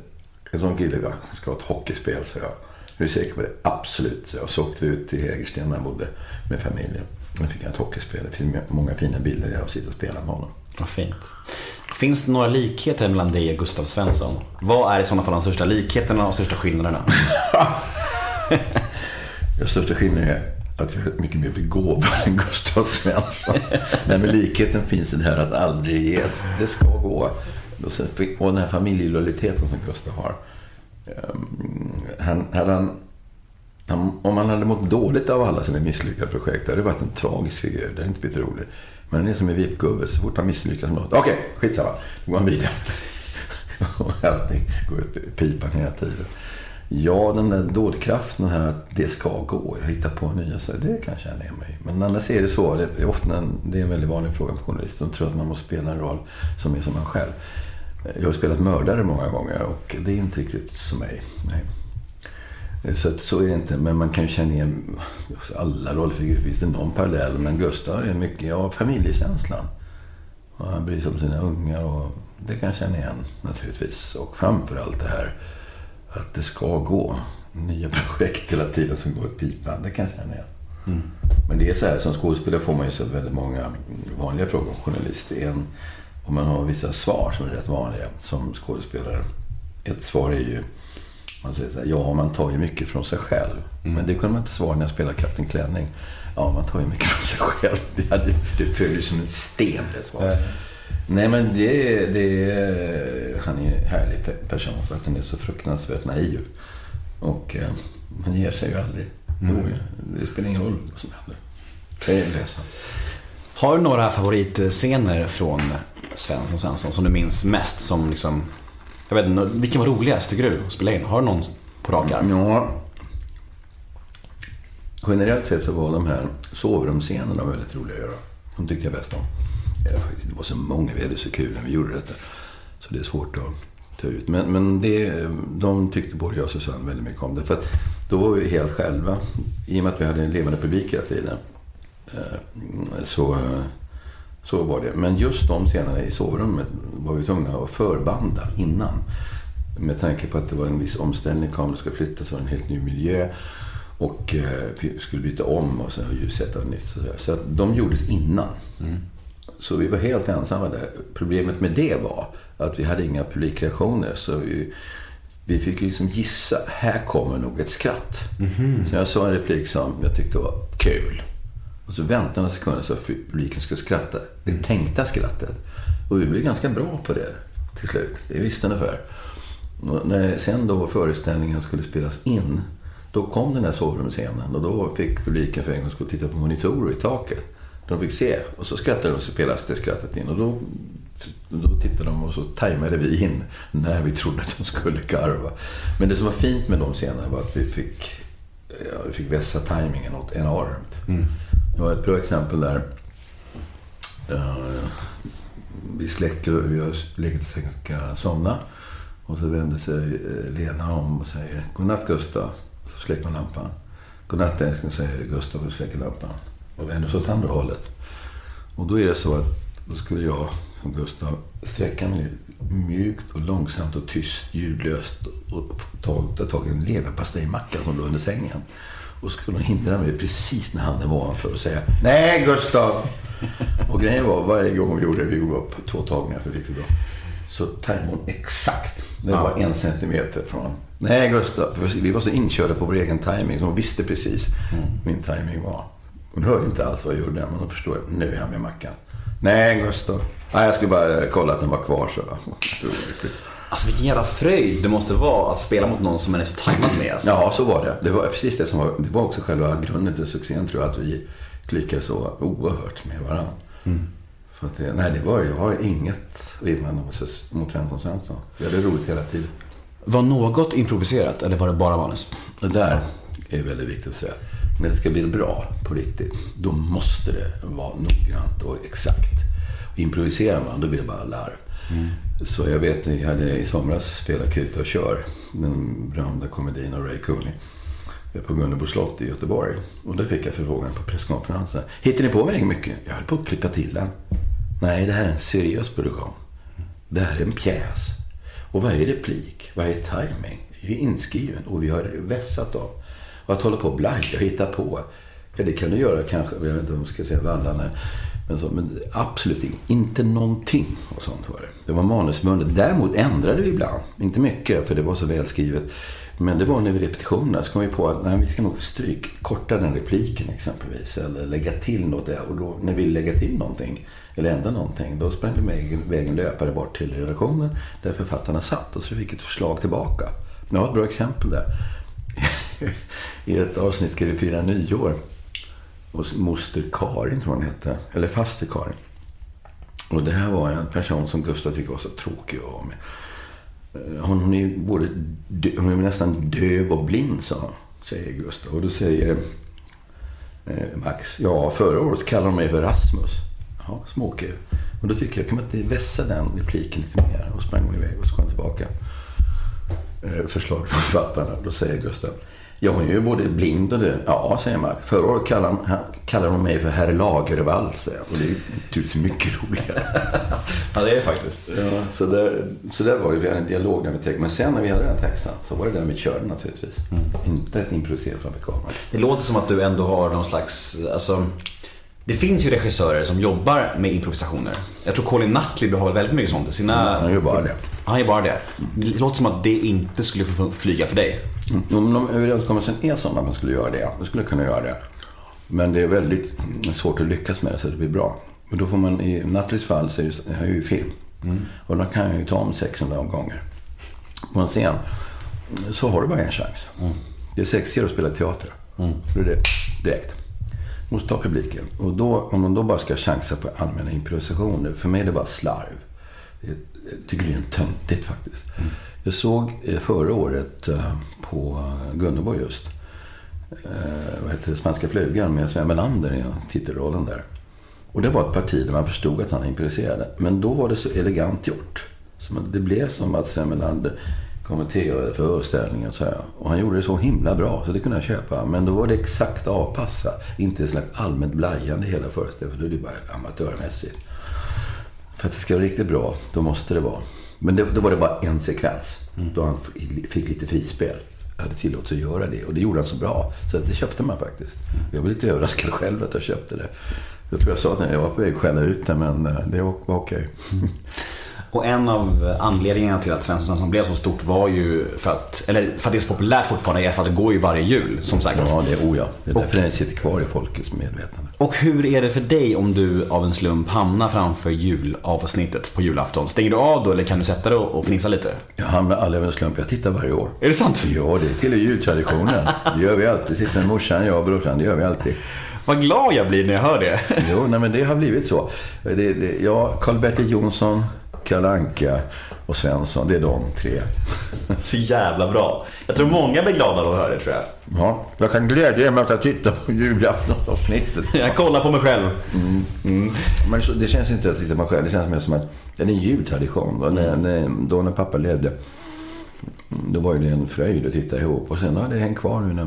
en sån kille va, ska ha ett hockeyspel, så jag. Är du säker på det? Absolut, så jag. Så åkte vi ut till Hägersten där han bodde med familjen. Då fick jag ett hockeyspel. Det finns många fina bilder där jag sitter och spelar med honom. Vad fint. Finns det några likheter mellan dig och Gustav Svensson? Vad är i sådana fall de största likheterna och största skillnaderna? Den största skillnaden är att jag är mycket mer begåvad än Gustav Svensson. Nej, men likheten finns i det här att aldrig ge. Det ska gå. Och, sen, och den här familjelojaliteten som Gustav har. Ehm, han, hade han, han, om han hade mått dåligt av alla sina misslyckade projekt, det hade varit en tragisk figur. Det hade inte blivit roligt. Men han är som en vipgubbe. Så fort han misslyckas med något, okej, skitsamma. Då går han vidare. Och allting går ut i pipan hela tiden. Ja, den där dådkraften här att det ska gå. Jag hittar på nya så det kan jag känna igen mig i. Men annars är det så. Det är, ofta en, det är en väldigt vanlig fråga för journalister. De tror att man måste spela en roll som är som man själv. Jag har spelat mördare många gånger och det är inte riktigt som mig. Nej. Så, att, så är det inte. Men man kan ju känna igen alla rollfigurer. Finns det någon parallell? Men Gustav är mycket, ja, familjekänslan. Och han bryr sig om sina ungar och det kan jag känna igen naturligtvis. Och framförallt det här att det ska gå nya projekt hela tiden som går åt pipan. Det kan jag känna igen. Men det är så här, som skådespelare får man ju så väldigt många vanliga frågor om journalist. En, om man har vissa svar som är rätt vanliga som skådespelare. Ett svar är ju, man säger så här, ja man tar ju mycket från sig själv. Men det kunde man inte svara när jag spelade Kapten Klänning. Ja, man tar ju mycket från sig själv. Det, hade, det följer som en sten, det svaret. Nej, men det, det. Han är en härlig pe- person för att han är så fruktansvärt naiv. Och eh, han ger sig ju aldrig. Det, det spelar ingen roll vad som händer. Det är lösa. Har du några favoritscener från Svensson Svensson som du minns mest? Som liksom, jag vet inte, vilken var roligast tycker du att spela in? Har du någon på rak arm? Ja. Generellt sett så var de här sovrumsscenerna väldigt roliga att göra. De tyckte jag bäst om. Det var så många, vi hade så kul när vi gjorde detta. Så det är svårt att ta ut. Men, men det, de tyckte både jag och Susanne väldigt mycket om det. För att då var vi helt själva. I och med att vi hade en levande publik hela tiden. Eh, så, eh, så var det. Men just de scenerna i sovrummet var vi tvungna att förbanda innan. Med tanke på att det var en viss omställning. Kameran skulle flyttas och en helt ny miljö. Och eh, vi skulle byta om och sen ljussätta nytt. Så, så att de gjordes innan. Så vi var helt ensamma där. Problemet med det var att vi hade inga publikreaktioner. Så vi, vi fick liksom gissa, här kommer nog ett skratt. Så jag sa en replik som jag tyckte var kul. Och så väntade några sekunder så att publiken skulle skratta. Det tänkta skrattet. Och vi blev ganska bra på det till slut. Det visste ungefär. Och när sen då föreställningen skulle spelas in, då kom den här sovrumsscenen och då fick publiken för en gång titta på monitorer i taket. De fick se och så skrattade de och så spelades det skrattet in och då, då tittade de och så tajmade vi in när vi trodde att de skulle garva. Men det som var fint med de scenerna var att vi fick, ja, vi fick vässa tajmingen något enormt. Mm. Det var ett bra exempel där. Eh, vi släcker, vi har legat och ska somna. Och så vänder sig eh, Lena om och säger Godnatt Gustav. Och så släcker hon lampan. Godnatt älskling, säger Gustav och släcker lampan. Och vänder sig åt andra hållet. Och då är det så att då skulle jag som Gustav sträcka mig mjukt och långsamt och tyst, ljudlöst och ta, ta tag i en leverpastejmacka som låg under sängen. Och så skulle hon hindra mig precis när handen var ovanför och säga Nej Gustav! Och grejen var varje gång vi gjorde det, vi gjorde upp två tagningar för riktigt bra. Så tajmade hon exakt. Det var en centimeter från. Nej Gustav, vi var så inkörda på vår egen timing så hon visste precis min timing var. Hon hörde inte alls vad jag gjorde, men hon förstod att nu är han med mackan. Nej Gustav. Nej, jag skulle bara kolla att den var kvar så. Alltså vilken jävla fröjd det måste vara att spela mot någon som man är så tajmad med. Alltså. Ja, så var det. Det var precis det som var, det var också själva grunden till succén tror jag, att vi klickade så oerhört med varandra. Så att det, nej, det var, jag har inget att invända mot, mot Svensson Svensson. Vi hade roligt hela tiden. Var något improviserat eller var det bara manus? Det där är väldigt viktigt att säga. När det ska bli bra på riktigt, då måste det vara noggrant och exakt. Improviserar man, då blir det bara larv. Så jag vet, vi hade i somras spelat Kuta och kör, den berömda komedin av Ray Cooney på Gunnebo slott i Göteborg. Och då fick jag förfrågan på presskonferensen. Hittar ni på mig mycket? Jag höll på att klippa till den. Nej, det här är en seriös produktion. Det här är en pjäs. Och varje replik, varje timing är ju inskriven och vi har vässat dem. Och att hålla på och blaja och hitta på. Ja, det kan du göra kanske, jag vet inte om jag ska säga vallarna. Men, så, men absolut inte, inte någonting och sånt var det. Det var manusbundet. Däremot ändrade vi ibland. Inte mycket, för det var så välskrivet. Men det var när vi repetitionerna så kom vi på att nej, vi ska nog stryk, korta den repliken exempelvis. Eller lägga till något där. Och då, när vi lägga till någonting, eller ändra någonting, då sprang vi vägen, vägen löpare bort till redaktionen där författarna satt. Och så fick vi ett förslag tillbaka. Jag har ett bra exempel där. I ett avsnitt ska vi fira nyår hos moster Karin tror hon hette. Eller faster Karin. Och det här var en person som Gustav tyckte var så tråkig att vara med. Eh, hon, hon är ju både dö, hon är nästan döv och blind, sa hon, säger Gustav. Och då säger eh, Max, ja förra året kallade de mig för Rasmus. Ja, småkul. Och då tycker jag, kan man inte vässa den repliken lite mer? Och sprang hon iväg och så kom tillbaka. Eh. Då säger Gustav, ja hon är ju både blind och döv. Ja, säger Max. Förra året kallade, de mig för herr Lagervall, säger han. Och det är naturligtvis mycket roligare. Ja, det är det faktiskt. Ja, så, där, så där var det. Vi hade en dialog när vi tänkte. Men sen när vi hade den texten så var det där vi körde naturligtvis. Inte ett improviserat framför kameran. Det låter som att du ändå har någon slags, alltså det finns ju regissörer som jobbar med improvisationer. Jag tror Colin Nutley har väldigt mycket sånt i sina... Han gör bara det. Han gör bara det. Det låter som att det inte skulle flyga för dig. Om de överenskommelsen är sådana att man skulle göra det, då skulle jag kunna göra det. Men det är väldigt svårt att lyckas med det så att det blir bra. Och då får man, i Nattlis fall så är det, jag ju film. Och då kan jag ju ta om 600 omgångar. På en scen så har du bara en chans. Det är sexigare att spela teater. För det är det direkt. Måste ta publiken. Och då, om man då bara ska chansa på allmänna improvisationer. För mig är det bara slarv. Jag tycker det är töntigt faktiskt. Jag såg eh, förra året eh, på Gunnebo just. eh, Vad heter det? Spanska flugan med Sven Melander i titelrollen där. Och det var ett parti där man förstod att han improviserade. Men då var det så elegant gjort. Så det blev som att Semelander kommenterade föreställningen. Så här. Och han gjorde det så himla bra, så det kunde jag köpa. Men då var det exakt avpassat. Inte slags allmänt blajande hela föreställningen. För då är det bara amatörmässigt. För att det ska vara riktigt bra, då måste det vara. Men det, då var det bara en sekvens. Då han fick lite frispel. Hade tillåtelse att göra det. Och det gjorde han så bra. Så att det köpte man faktiskt. Jag var lite överraskad själv att jag köpte det. Jag tror jag sa det, jag var på väg att skälla ut det, men eh, det var, okej. Och en av anledningarna till att Svensson blev så stort var ju för att, eller för att det är så populärt fortfarande, är för att det går ju varje jul, som sagt. Ja, det är o ja. Det är därför den sitter kvar i folkets medvetande. Och hur är det för dig om du av en slump hamnar framför julavsnittet på julafton? Stänger du av då eller kan du sätta dig och fnissa lite? Jag hamnar aldrig av en slump. Jag tittar varje år. Är det sant? Ja, det tillhör jultraditionen. Det gör vi alltid. Sitter med morsan, jag och brorsan. Det gör vi alltid. Vad glad jag blir när jag hör det. Jo, nej, men det har blivit så. Det, det, ja, Karl-Bertil Jonsson, Kalle Anka och Svensson. Det är de tre. Så jävla bra. Jag tror många blir glada av att höra det tror jag. Ja, jag kan glädja mig åt att titta på julaftonsavsnittet. Jag kollar på mig själv. Men så, det känns inte att titta på mig själv. Det känns mer som att det är en jultradition. Och när, när, då när pappa levde, då var det en fröjd att titta ihop. Och sen har det hängt kvar nu när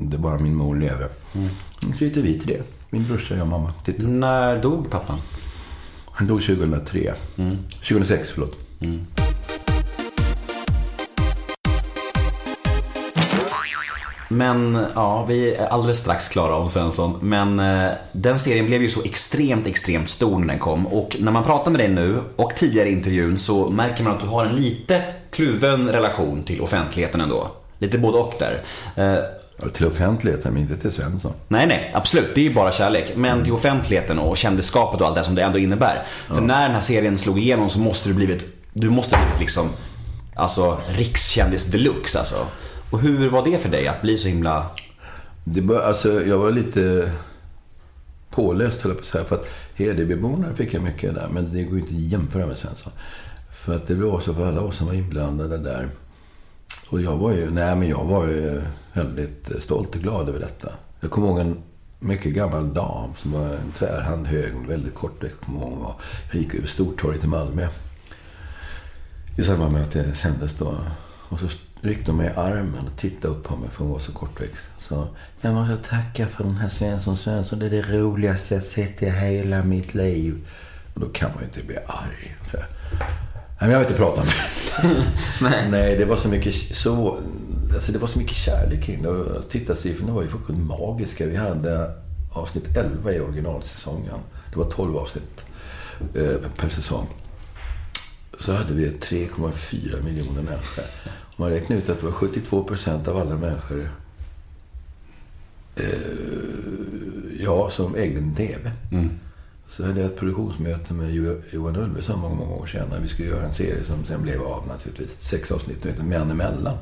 det bara min mor lever. Mm. Så sitter vi till det. Min brorsa, jag och mamma. Titta. När dog pappan? Han dog 2003. 2006, förlåt. Men ja, vi är alldeles strax klara om Svensson. Men eh, den serien blev ju så extremt, extremt stor när den kom. Och när man pratar med dig nu och tidigare i intervjun så märker man att du har en lite kluven relation till offentligheten ändå. Lite både och där. Eh, Till offentligheten, men inte till Svensson. Nej, nej, absolut. Det är ju bara kärlek. Men till offentligheten och kändisskapet och allt det som det ändå innebär. För när den här serien slog igenom så måste du blivit, du måste blivit liksom, alltså rikskändis deluxe alltså. Och hur var det för dig att bli så himla... Det var, alltså, jag var lite påläst, höll jag på att säga. För att Hedebyborna fick jag mycket där, men det går inte att jämföra med Svensson. För att det var så för alla oss som var inblandade där. Och jag var ju, nej men jag var ju väldigt stolt och glad över detta. Jag kommer ihåg en mycket gammal dam som var en tvärhand hög, väldigt kommer jag gick över Stortorget i Malmö. I samband med att det sändes då. Och så ryckte hon mig i armen och tittade upp på mig för hon var så kortväxt. Så jag måste tacka för den här Svensson Svensson. Det är det roligaste jag sett i hela mitt liv. Och då kan man ju inte bli arg. Så. Nej, men jag vill inte prata om det. Nej. Nej, det var så mycket så... Alltså det var så mycket kärlek kring det. Tittarsiffrorna var ju fullkomligt magiska. Vi hade avsnitt 11 i originalsäsongen. Det var 12 avsnitt eh, per säsong. Så hade vi 3,4 miljoner människor. Om man räknar ut att det var 72 procent av alla människor eh, ja, som ägde en TV. Så hade jag ett produktionsmöte med Jo- Johan Ulveson många, många år sedan. Vi skulle göra en serie som sen blev av naturligtvis. Sex avsnitt, som heter Män emellan.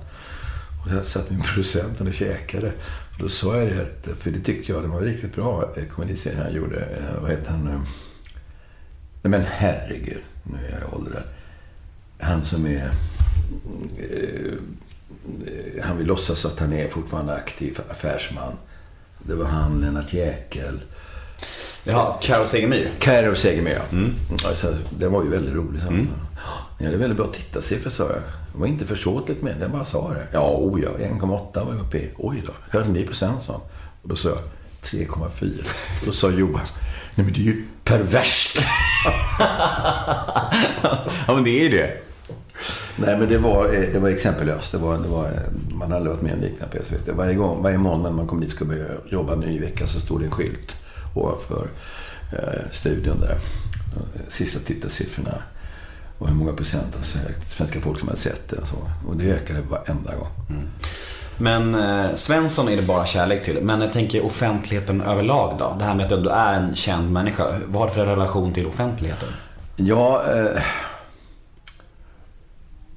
Och där satt min producenten och käkade. Och då sa jag det, för det tyckte jag det var riktigt bra eh, komediserie han gjorde. Eh, Vad heter han nu? Nej men herregud, nu är jag åldern. Han som är... Eh, eh, han vill låtsas att han är fortfarande aktiv affärsman. Det var han, Lennart Jäkel. Ja, Carro Segemyhr. Carro Segemyhr, ja. Alltså, den var ju väldigt rolig. Så. Ni hade väldigt bra tittarsiffror, sa jag. Det var inte försåtligt med det, jag bara sa det. Ja, ja, 1,8 var jag uppe i. Oj då, hörde ni procent, sa. Och då sa jag 3,4. Och då sa Johan, nej men det är ju perverst. Ja, men det är ju det. Nej, men det var, eh, det var exempellöst. Det var, det var, eh, man har aldrig varit med om liknande på SVT. Varje, gång, varje måndag när man kom dit och ska börja jobba en ny vecka så stod det en skylt ovanför eh, studion där. Sista tittarsiffrorna och hur många procent av svenska folk som hade sett det. Och, så. och det ökade varenda gång. Men eh, Svensson är det bara kärlek till. Men jag tänker offentligheten överlag då? Det här med att du är en känd människa. Vad har du för relation till offentligheten? Ja, eh,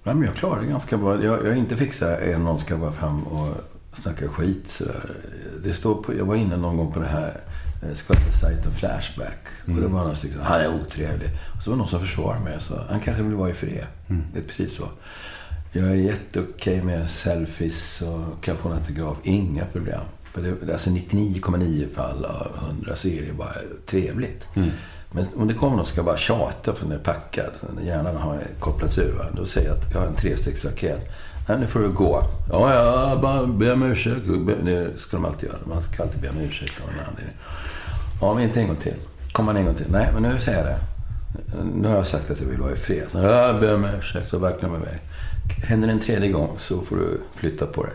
nej, men jag klarar det ganska bra. Jag, jag är inte fixar är någon ska vara fram och snacka skit sådär. Det står på, jag var inne någon gång på det här skvallersajten Flashback. Och det var någon stycken, han är otrevlig. Och så var det någon som försvarade mig och sa, han kanske vill vara i fred. Det är precis så. Jag är jätteokej med selfies och kan få en autograf. Inga problem. För det, alltså 99,9 fall av 100 så är det bara trevligt. Men om det kommer någon som ska bara tjata för den är packad, hjärnan har kopplats ur, va? då säger jag att jag har en trestegsraket. Nej, nu får du gå. Ja, ja, bara be om ursäkt. Det ska de alltid göra. Man ska alltid be om ursäkt av en anledning. Ja, men inte en gång till. Kommer man en gång till? Nej, men nu säger jag det. Nu har jag sagt att jag vill vara i fred. Ja, be om ursäkt. Så vacklar med mig. Händer det en tredje gång så får du flytta på dig.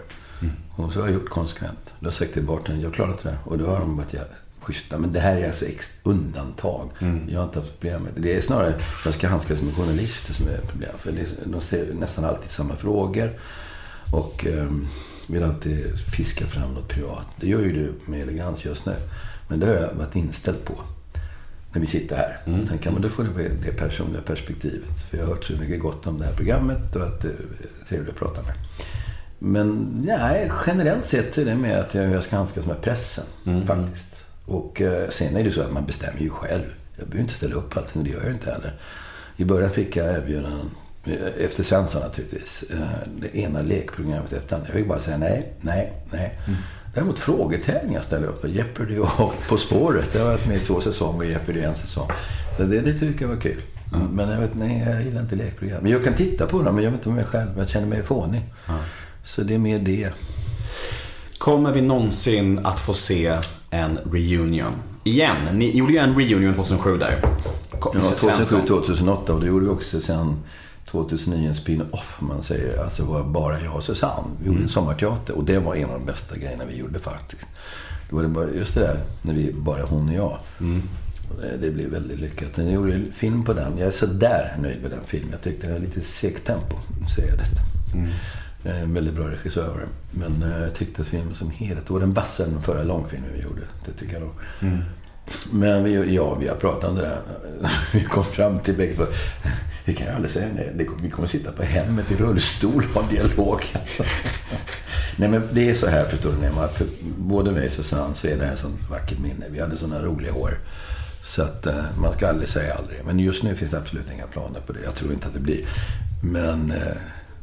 Och så har jag gjort konsekvent. Du har sagt till bartendern, jag klarar inte det. Och då har de varit schyssta. Men det här är alltså undantag. Jag har inte haft problem med det. Det är snarare, jag ska handskas med journalister som är problem. För det, de ser nästan alltid samma frågor. Och ehm, vill alltid fiska fram något privat. Det gör ju du med elegans just nu. Men det har jag varit inställd på. När vi sitter här. Mm. Tänker, men då får du det personliga perspektivet. För jag har hört så mycket gott om det här programmet och att du är trevlig att prata med. Men nej, generellt sett så är det med att jag, jag ska handskas med pressen. Faktiskt. Och eh, sen är det så att man bestämmer ju själv. Jag behöver inte ställa upp allting, det gör jag inte heller. I början fick jag erbjudanden, eh, efter Svensson naturligtvis, eh, det ena lekprogrammet efter andra. Jag fick bara säga nej, nej, nej. Däremot frågetävlingar ställer jag upp. Jeopardy och På spåret. Jag har varit med i två säsonger, Jeopardy en säsong. Så det, det tycker jag var kul. Men jag vet, nej, jag gillar inte lekprogram. Men jag kan titta på dem, men jag vet inte om mig själv. Jag känner mig fånig. Så det är mer det. Kommer vi någonsin att få se en reunion? Igen. Ni gjorde ju en reunion 2007 där. Ja, Svensson. 2007-2008 och det gjorde vi också sen 2009 en spin-off, man säger. Alltså var bara jag och Susanne. Vi gjorde en sommarteater och det var en av de bästa grejerna vi gjorde faktiskt. Det var det bara, just det där, när vi bara hon och jag. Det- Det blev väldigt lyckat. Jag gjorde en film på den. Jag är sådär nöjd med den filmen. Jag tyckte den var lite segt tempo, säger jag detta. Är en väldigt bra regissör. Men eh, jag tyckte att filmen som helhet, var den vassare än den förra långfilmen vi gjorde. Det tycker jag nog. Men vi, ja, vi har pratat om det där. Vi kom fram till bägge två. Vi kan ju aldrig säga nej. Vi kommer sitta på hemmet i rullstol och ha dialog. Nej, men det är så här, förstår du, Nema. För både mig och Susanne så är det här sånt vackert minne. Vi hade såna roliga år. Så att eh, man ska aldrig säga aldrig. Men just nu finns det absolut inga planer på det. Jag tror inte att det blir. Men eh,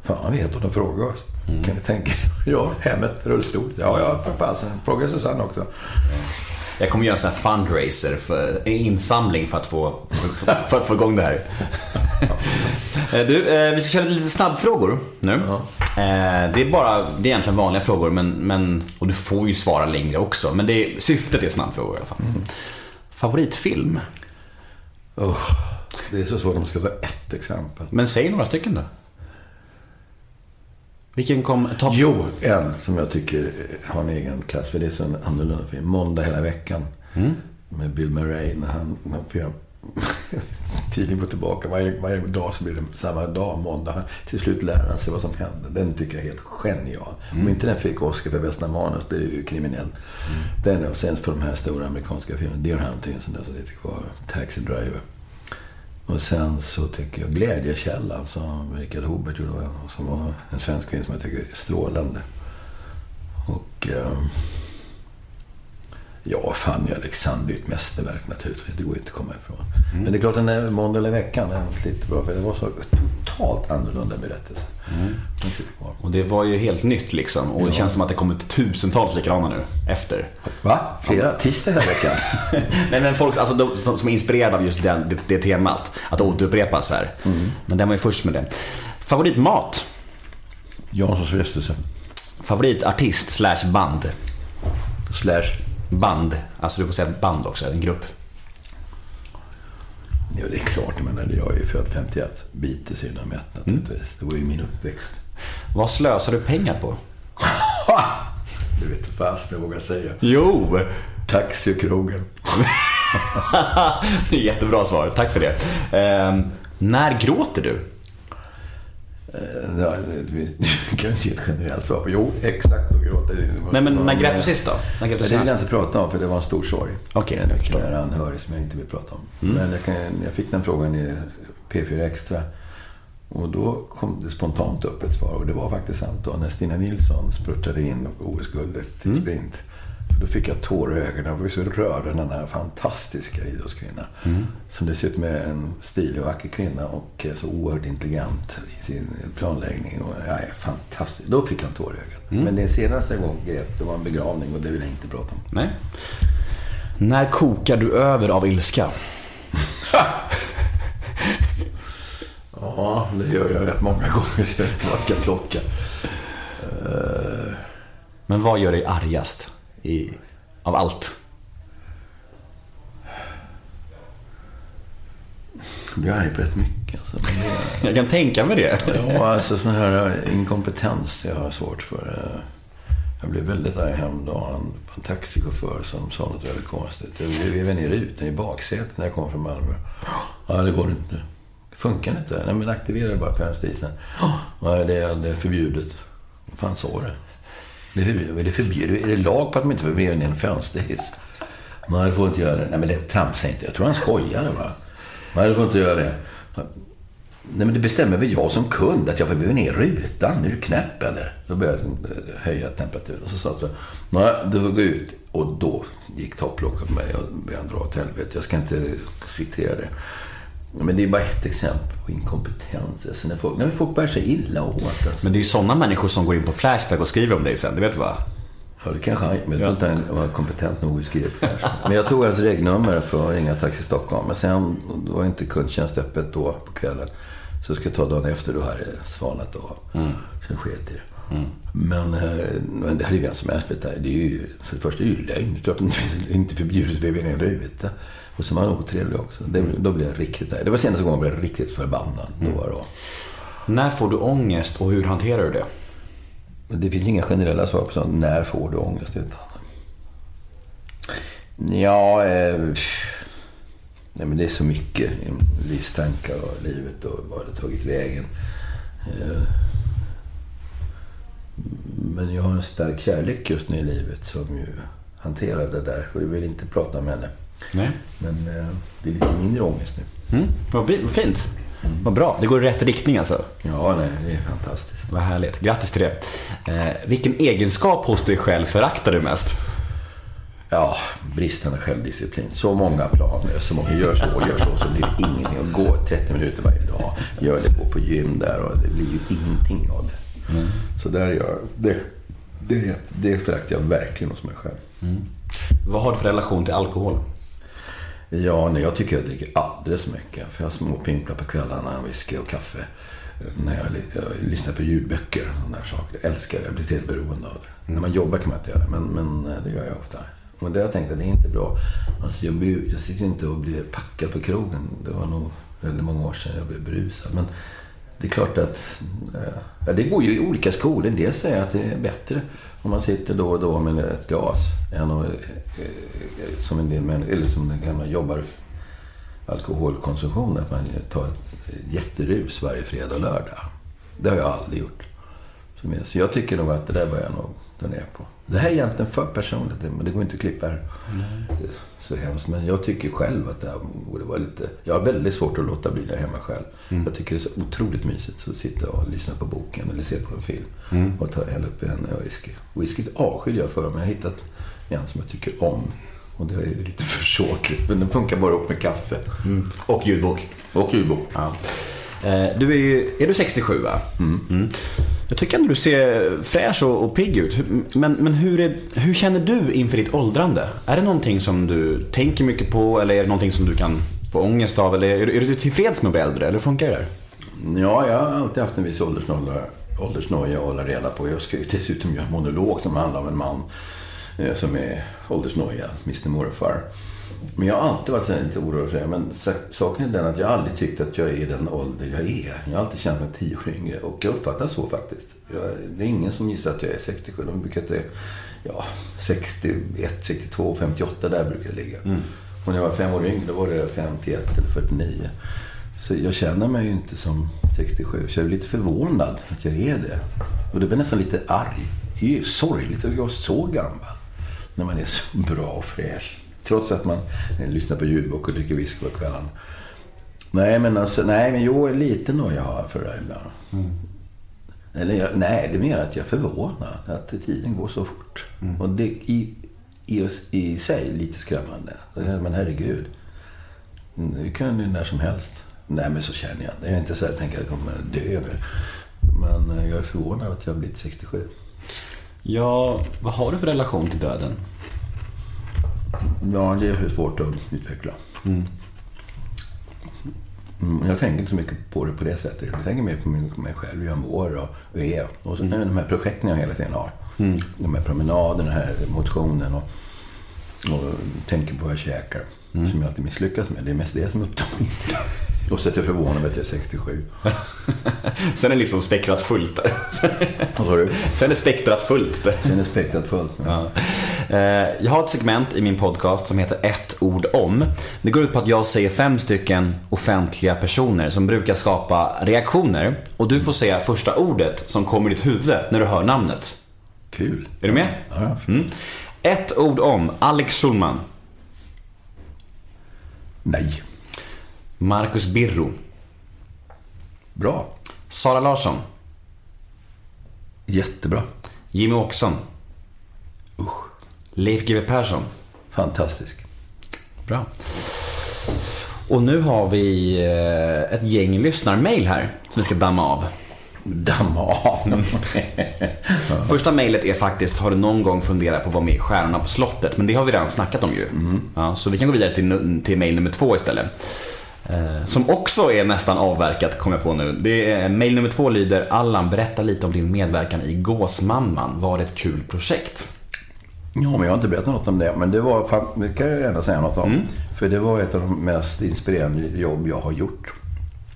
fan vet om de frågar oss. Kan ni tänka Ja, hemmet, rullstol. Ja, ja, för fasen. Fråga Susanne också. Jag kommer göra en sån här fundraiser, för, en insamling för att få, för, för att få igång det här. Eh, du, eh, vi ska köra lite snabbfrågor nu. Eh, Det är bara, det är egentligen vanliga frågor, men, men, och du får ju svara längre också. Men det är, syftet är snabbfrågor i alla fall. Favoritfilm? Oh, det är så svårt om man ska ta ett exempel. Men säg några stycken då. Vilken kom topp? Jo, en som jag tycker har en egen klass. För det är så en annorlunda film. Måndag hela veckan. Med Bill Murray. När han, när får tiden går tillbaka. Varje, varje dag så blir det samma dag, måndag. Till slut lär han sig vad som hände. Den tycker jag är helt genial. Om inte den fick Oscar för bästa manus, det är ju kriminellt. Den och sen för de här stora amerikanska filmerna. Deer Hunting sånt där som sitter kvar. Taxi Driver. Och sen så tycker jag Glädjekällan som Richard Hobert gjorde. Som var en svensk film som jag tycker är strålande. Och... ehm, Ja, Fanny Alexander är ett mästerverk naturligtvis. Det går inte att komma ifrån. Men det är klart, den där måndag eller veckan den lite bra. För det var så totalt annorlunda berättelse. Den kvar. Och det var ju helt nytt liksom. Och det känns som att det kommit tusentals likadana nu, efter. Va? Flera? Tisdag hela veckan? Nej men folk alltså, de, de som är inspirerade av just den, det, det temat. Att återupprepas här. Men den var ju först med det. Favoritmat? Janssons frestelse. Favoritartist slash band? Slash? Band. Alltså du får säga band också, en grupp. Ja, det är klart. Menar, jag är ju född 51. Beatles är ju nummer ett naturligtvis. Det var ju min uppväxt. Vad slösar du pengar på? Du vet inte fast jag vågar säga. Jo! Taxi och krogen. det är jättebra svar, tack för det. Ehm, när gråter du? Eh, ja, vi kan inte ge ett generellt svar på. Jo, exakt. Då gråter Nej, men när grät du sist då? När grät du det vill jag inte prata om, för det var en stor sorg. Okej, en jag förstår. nära anhörig som jag inte vill prata om. Mm. Men jag, kan, jag fick den frågan i P4 Extra. Och då kom det spontant upp ett svar. Och det var faktiskt sant då. När Stina Nilsson spurtade in OS-guldet till Mm. sprint. För då fick jag tårar i ögonen. Jag var så rörd av den här fantastiska idrottskvinnan. Mm. Som dessutom är en stilig och vacker kvinna och är så oerhört intelligent i sin planläggning. Och är fantastisk. Då fick en tår i ögat. Mm. Men det senaste gången grät, det var en begravning och det vill jag inte prata om. Nej. När kokar du över av ilska? Ja, det gör jag rätt många gånger. jag ska plocka. Men vad gör dig argast i, av allt? Jag blir arg på rätt mycket. Alltså. Jag kan tänka mig det. Ja, alltså sån här inkompetens jag har svårt för. Eh, Jag blev väldigt arg häromdagen på en taxichaufför som sa något väldigt konstigt. Jag vevar ner rutan i baksätet när jag kom från Malmö. Ja, det går inte. Det funkar inte. Nej, men aktivera bara fönsterisen. Nej, det är, det är förbjudet. Vad fan sa du? Det är. Är det förbjudet? Är det lag på att man inte får vrida ner en fönsterhiss? Nej, det får inte göra det. Nej, men det tramsar inte. Jag tror han skojade, va? Nej, det får inte göra det. Nej, men det bestämmer väl jag som kund att jag får väva ner rutan. Är du knäpp eller? Då började jag eh, höja temperaturen. Och så sa jag så nej, du får gå ut. Och då gick topplocket på mig och började dra åt helvete. Jag ska inte citera det. Men det är bara ett exempel på inkompetens. Alltså när, folk, när folk bär sig illa åt. Alltså. Men det är ju sådana människor som går in på Flashback och skriver om dig sen, det vet du va? Ja, det kanske han Men jag tror inte han var kompetent nog att skriva här. Men jag tog hans regnummer för att ringa Taxi Stockholm. Men sen då var inte kundtjänst öppet då på kvällen. Så ska jag ta dagen efter, då hade det svalnat av. Mm. Sen sket i det. Men, eh, men det hade ju vem som helst. Det är ju, för det första är det ju lögn. Det är klart att det inte är förbjudet väva ner en ruta. Och så var han otrevlig också. Det, då blev jag riktigt. Det var senaste gången jag blev riktigt förbannad. Då var det. När får du ångest och hur hanterar du det? Det finns inga generella svar på sånt. När får du ångest? Utan... Ja, eh, nej men det är så mycket. Livstankar och livet och vad det tagit vägen. Eh, men jag har en stark kärlek just nu i livet som ju hanterar det där. Och jag vill inte prata om henne. Nej. Men eh, det är lite mindre ångest nu. Mm. Vad fint. Vad bra. Det går i rätt riktning alltså. Ja, nej, det är fantastiskt. Vad härligt. Grattis till det. Eh, vilken egenskap hos dig själv föraktar du mest? Ja, bristande självdisciplin. Så många planer, så många gör så och gör så, så blir det ingenting. Och gå 30 minuter varje dag, gör det, gå på gym där och det blir ju ingenting av det. Så där gör det, det, det föraktar jag verkligen hos mig själv. Vad har du för relation till alkohol? Ja, nej, jag tycker jag dricker alldeles för mycket. För jag småpimplar på kvällarna, whisky och kaffe. Eh, när jag, jag lyssnar på ljudböcker och sådana saker. Jag älskar det, jag blir helt beroende av det. När man jobbar kan man inte göra det, men, men eh, det gör jag ofta. Och det har jag tänkt att det är inte bra. Alltså jag, blir, jag sitter inte och blir packad på krogen. Det var nog väldigt många år sedan jag blev berusad. Men det är klart att eh, ja, det går ju i olika skolor. En del säger att det är bättre om man sitter då och då med ett glas än att, eh, som en del människor, eller som den gamla jobbar alkoholkonsumtion, att man tar ett jätterus varje fredag och lördag. Det har jag aldrig gjort. Så jag tycker nog att det där börjar jag nog dra ner på. Det här är egentligen för personligt, men det går inte att klippa här. Är så hemskt. Men jag tycker själv att det här borde vara lite... Jag har väldigt svårt att låta bli där hemma själv. Jag tycker det är så otroligt mysigt att sitta och lyssna på boken eller se på en film. Och ta hälla upp en whisky. Whisky avskyr jag för, men jag har hittat en som jag tycker om. Och det är lite försåtligt, men den funkar bara upp med kaffe. Och ljudbok. Och ljudbok. Ja. Eh, Du är ju, är du 67 va? Jag tycker ändå du ser fräsch och, och pigg ut. Men, men hur, är, hur känner du inför ditt åldrande? Är det någonting som du tänker mycket på eller är det någonting som du kan få ångest av? Eller är, du- är du tillfreds med att bli äldre? Eller hur funkar det? där? Ja, jag har alltid haft en viss åldersnoja, åldersnoja att hålla reda på. Jag ska ju dessutom göra en monolog som handlar om en man eh, som är åldersnoja, Mr Morfar. Men jag har alltid varit lite orolig för det. Men sa- saken är den att jag aldrig tyckt att jag är den ålder jag är. Jag har alltid känt mig tio år yngre. Och jag uppfattar så faktiskt. Jag, det är ingen som gissar att jag är 67. De brukar inte... Ja, 61, 62, 58, där brukar det ligga. Och när jag var fem år yngre, då var det 51 eller 49. Så jag känner mig ju inte som 67. Så jag är lite förvånad att jag är det. Och det blir nästan lite arg. Det är ju sorgligt att jag är så gammal. När man är så bra och fräsch. Trots att man lyssnar på ljudbok och dricker whisky på kvällen. Nej, men alltså, nej, men jo, lite noja har jag för det ibland. Eller jag, nej, det är mer att jag är förvånad att tiden går så fort. Och det i, i, i sig lite skrämmande. Men herregud. Nu kan det när som helst. Nej, men så känner jag. Det är inte så att jag tänker att jag kommer dö nu. Men eh, jag är förvånad att jag har blivit 67. Ja, vad har du för relation till döden? Ja, det är svårt att utveckla. Mm. Mm, jag tänker inte så mycket på det på det sättet. Jag tänker mer på mig själv, hur jag mår och, och är. Och så de här projekten jag hela tiden har. Mm. De här promenaderna, den här motionen och, och tänker på vad jag käkar. Mm. Som jag alltid misslyckas med. Det är mest det som upptar min tid. Och så att jag är förvånad över att jag är 67. Sen är liksom spektrat fullt där. Vad sa du? Sen är spektrat fullt. Sen är spektrat fullt. Ja. Eh, Jag har ett segment i min podcast som heter ett ord om. Det går ut på att jag säger fem stycken offentliga personer som brukar skapa reaktioner. Och du får säga första ordet som kommer i ditt huvud när du hör namnet. Kul. Är du med? Ja, Mm. Ett ord om Alex Schulman. Nej. Marcus Birro. Bra. Sara Larsson. Jättebra. Jimmy Åkesson. Usch. Leif GW Persson. Fantastisk. Bra. Och nu har vi eh, ett gäng lyssnarmail här som vi ska damma av. Damma av? Första mejlet är faktiskt, har du någon gång funderat på att vara med i Stjärnorna på slottet? Men det har vi redan snackat om ju. Ja, så vi kan gå vidare till, till mejl nummer två istället. Eh, Som också är nästan avverkat, kom jag på nu. Det är, mejl nummer två lyder, Allan, berätta lite om din medverkan i Gåsmamman. Var det ett kul projekt? Ja, men jag har inte berättat något om det. Men det var, fan, det kan jag gärna säga något om. För det var ett av de mest inspirerande jobb jag har gjort.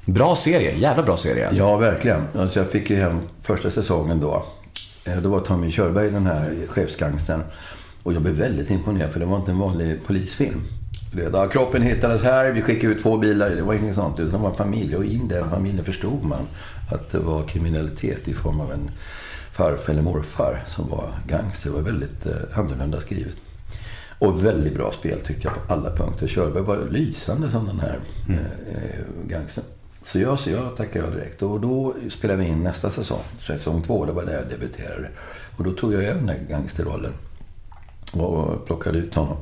Bra serie, jävla bra serie. Ja, verkligen. Alltså jag fick ju hem första säsongen då. Eh, Då var Tommy Körberg den här chefsgangstern. Och jag blev väldigt imponerad för det var inte en vanlig polisfilm. Ja, kroppen hittades här, vi skickade ut två bilar. Det var inget sånt. Utan det var en familj. Och i den familjen förstod man att det var kriminalitet i form av en farfar eller morfar som var gangster. Det var väldigt eh, annorlunda skrivet. Och väldigt bra spel tyckte jag på alla punkter. Körberg var lysande som den här eh, eh, gangstern. Så jag, så jag tackade jag direkt. Och då spelade vi in nästa säsong. Säsong två, det var där jag debuterade. Och då tog jag över den här gangsterrollen. Och plockade ut honom.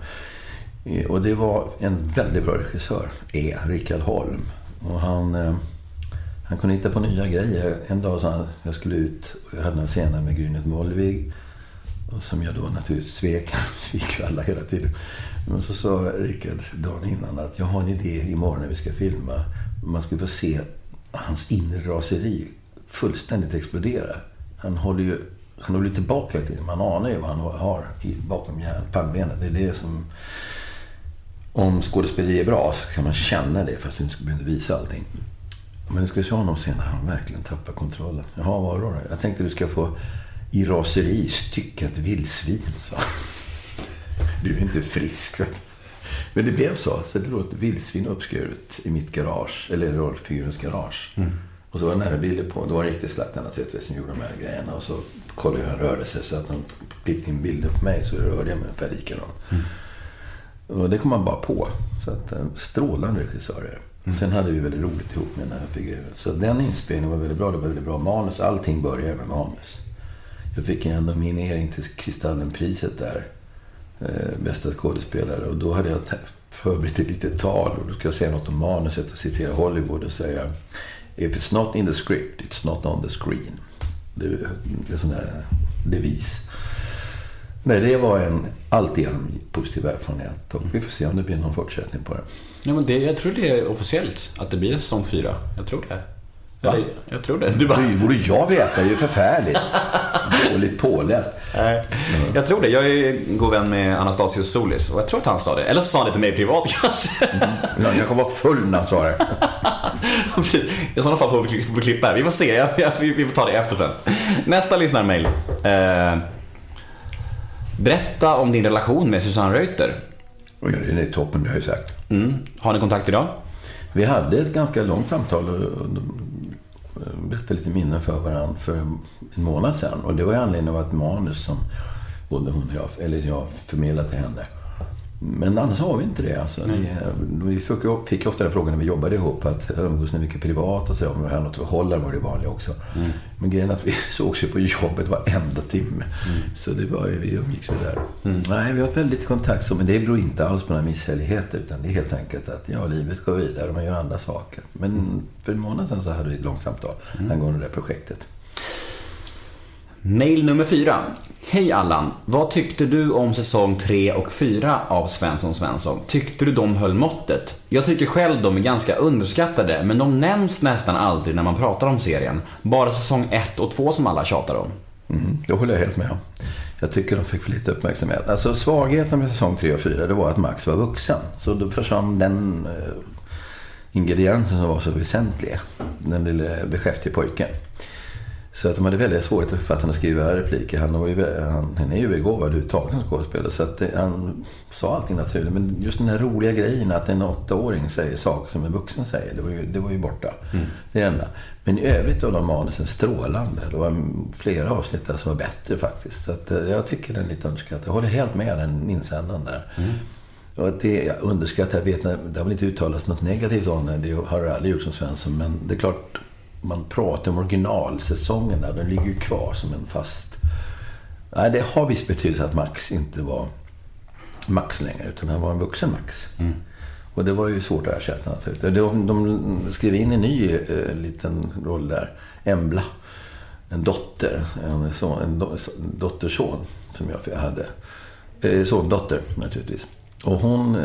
Eh, och det var en väldigt bra regissör, E. Rickard Holm. Och han, eh, han kunde hitta på nya grejer. En dag sa han att jag skulle ut och jag hade en scen med Grynet Molvig. Och som jag då naturligtvis svek. Svek ju alla hela tiden. Men så sa Rickard dagen innan att jag har en idé imorgon när vi ska filma. Man skulle få se hans inre raseri fullständigt explodera. Han håller ju han håller tillbaka hela tiden. Man anar ju vad han har i, bakom pannbenet. Det är det som... Om skådespeleri är bra så kan man känna det fast du inte behöver visa allting. Men du ska se honom sen när han verkligen tappar kontrollen. Jaha, vad då? Jag tänkte du ska få i raseri stycka ett vildsvin, han. Du är inte frisk. Men det blev så. Så det ett vildsvin uppskuret i mitt garage, eller i rollfigurens garage. Och så var närbilder på. Det var en riktig slaktare naturligtvis som gjorde de här grejerna. Och så kollade jag hur han rörde sig. Så att de klippte in bilder på mig så rörde jag mig ungefär likadant. Och det kom man bara på. Så att, eh, strålande regissörer. Sen hade vi väldigt roligt ihop med den här figuren. Så den inspelningen var väldigt bra. Det var väldigt bra manus. Allting började med manus. Jag fick en nominering till Kristallenpriset där. Eh, bästa skådespelare. Och då hade jag förberett ett litet tal. Och då ska jag säga något om manuset och citera Hollywood och säga If it's not in the script, it's not on the screen. Det är en sån där devis. Nej, det var en alltigenom positiv erfarenhet. Och vi får se om det blir någon fortsättning på det. Ja, men det, jag tror det är officiellt att det blir en säsong fyra. Jag tror det. Va? Eller, jag tror det. Du bara... Det borde jag veta. Det är ju förfärligt. Dåligt påläst. Nej, jag tror det. Jag är god vän med Anastasius Solis och jag tror att han sa det. Eller så sa han det till mig privat kanske. Jag kanske var full när han sa det. I sådana fall får vi, klippa här. Vi får se. Jag, jag, vi, vi får ta det efter sen. Nästa lyssnarmail. Eh, berätta om din relation med Susanne Reuter. Oj, det är toppen, det har jag ju sagt. Mm. Har ni kontakt idag? Vi hade ett ganska långt samtal. och- och- berättade lite minnen för varandra för en månad sedan. Och det var i anledning av ett manus som både hon och jag, eller jag förmedlade till henne. Men annars har vi inte det. Alltså. Vi, vi fick, fick ofta den frågan när vi jobbade ihop att umgås ni mycket privat och så. Om vi hade något förhållande var det vanliga också. Men grejen är att vi sågs ju på jobbet varenda timme. Så det var ju, vi umgicks ju där. Nej, vi har väldigt kontakt men det beror inte alls på några misshälligheter. Utan det är helt enkelt att ja, livet går vidare och man gör andra saker. Men för en månad sedan så hade vi ett långt samtal angående det här projektet. Mail nummer fyra. Hej Allan! Vad tyckte du om säsong 3 och 4 av Svensson Svensson? Tyckte du de höll måttet? Jag tycker själv de är ganska underskattade, men de nämns nästan aldrig när man pratar om serien. Bara säsong 1 och 2 som alla tjatar om. Mm, det håller jag helt med om. Jag tycker de fick för lite uppmärksamhet. Alltså svagheten med säsong 3 och 4 det var att Max var vuxen. Så då försvann den eh, ingrediensen som var så väsentlig. Den lille beskäftige pojken. Så att de hade väldigt svårt att författaren att skriva repliker. Han, var ju, han, han är ju begåvad överhuvudtaget som skådespelare. Så att han sa allting naturligt. Men just den här roliga grejen att en åttaåring säger saker som en vuxen säger. Det var ju, det var ju borta. Det är det enda. Men i övrigt var de manusen strålande. Det var flera avsnitt där som var bättre faktiskt. Så att, eh, jag tycker den är lite underskattad. Jag håller helt med den insändaren där. Och att det, jag underskattar, jag vet, det har väl inte uttalats något negativt om det. Det har det aldrig gjort som Svensson. Men det är klart, man pratar om originalsäsongerna. Den ligger ju kvar som en fast... Nej, det har viss betydelse att Max inte var Max längre, utan han var en vuxen Max. Och det var ju svårt att ersätta naturligtvis. De, de skrev in en ny eh, liten roll där. Embla. En dotter. En, son, en, do, en dotterson som jag hade. Eh, son, dotter naturligtvis. Och hon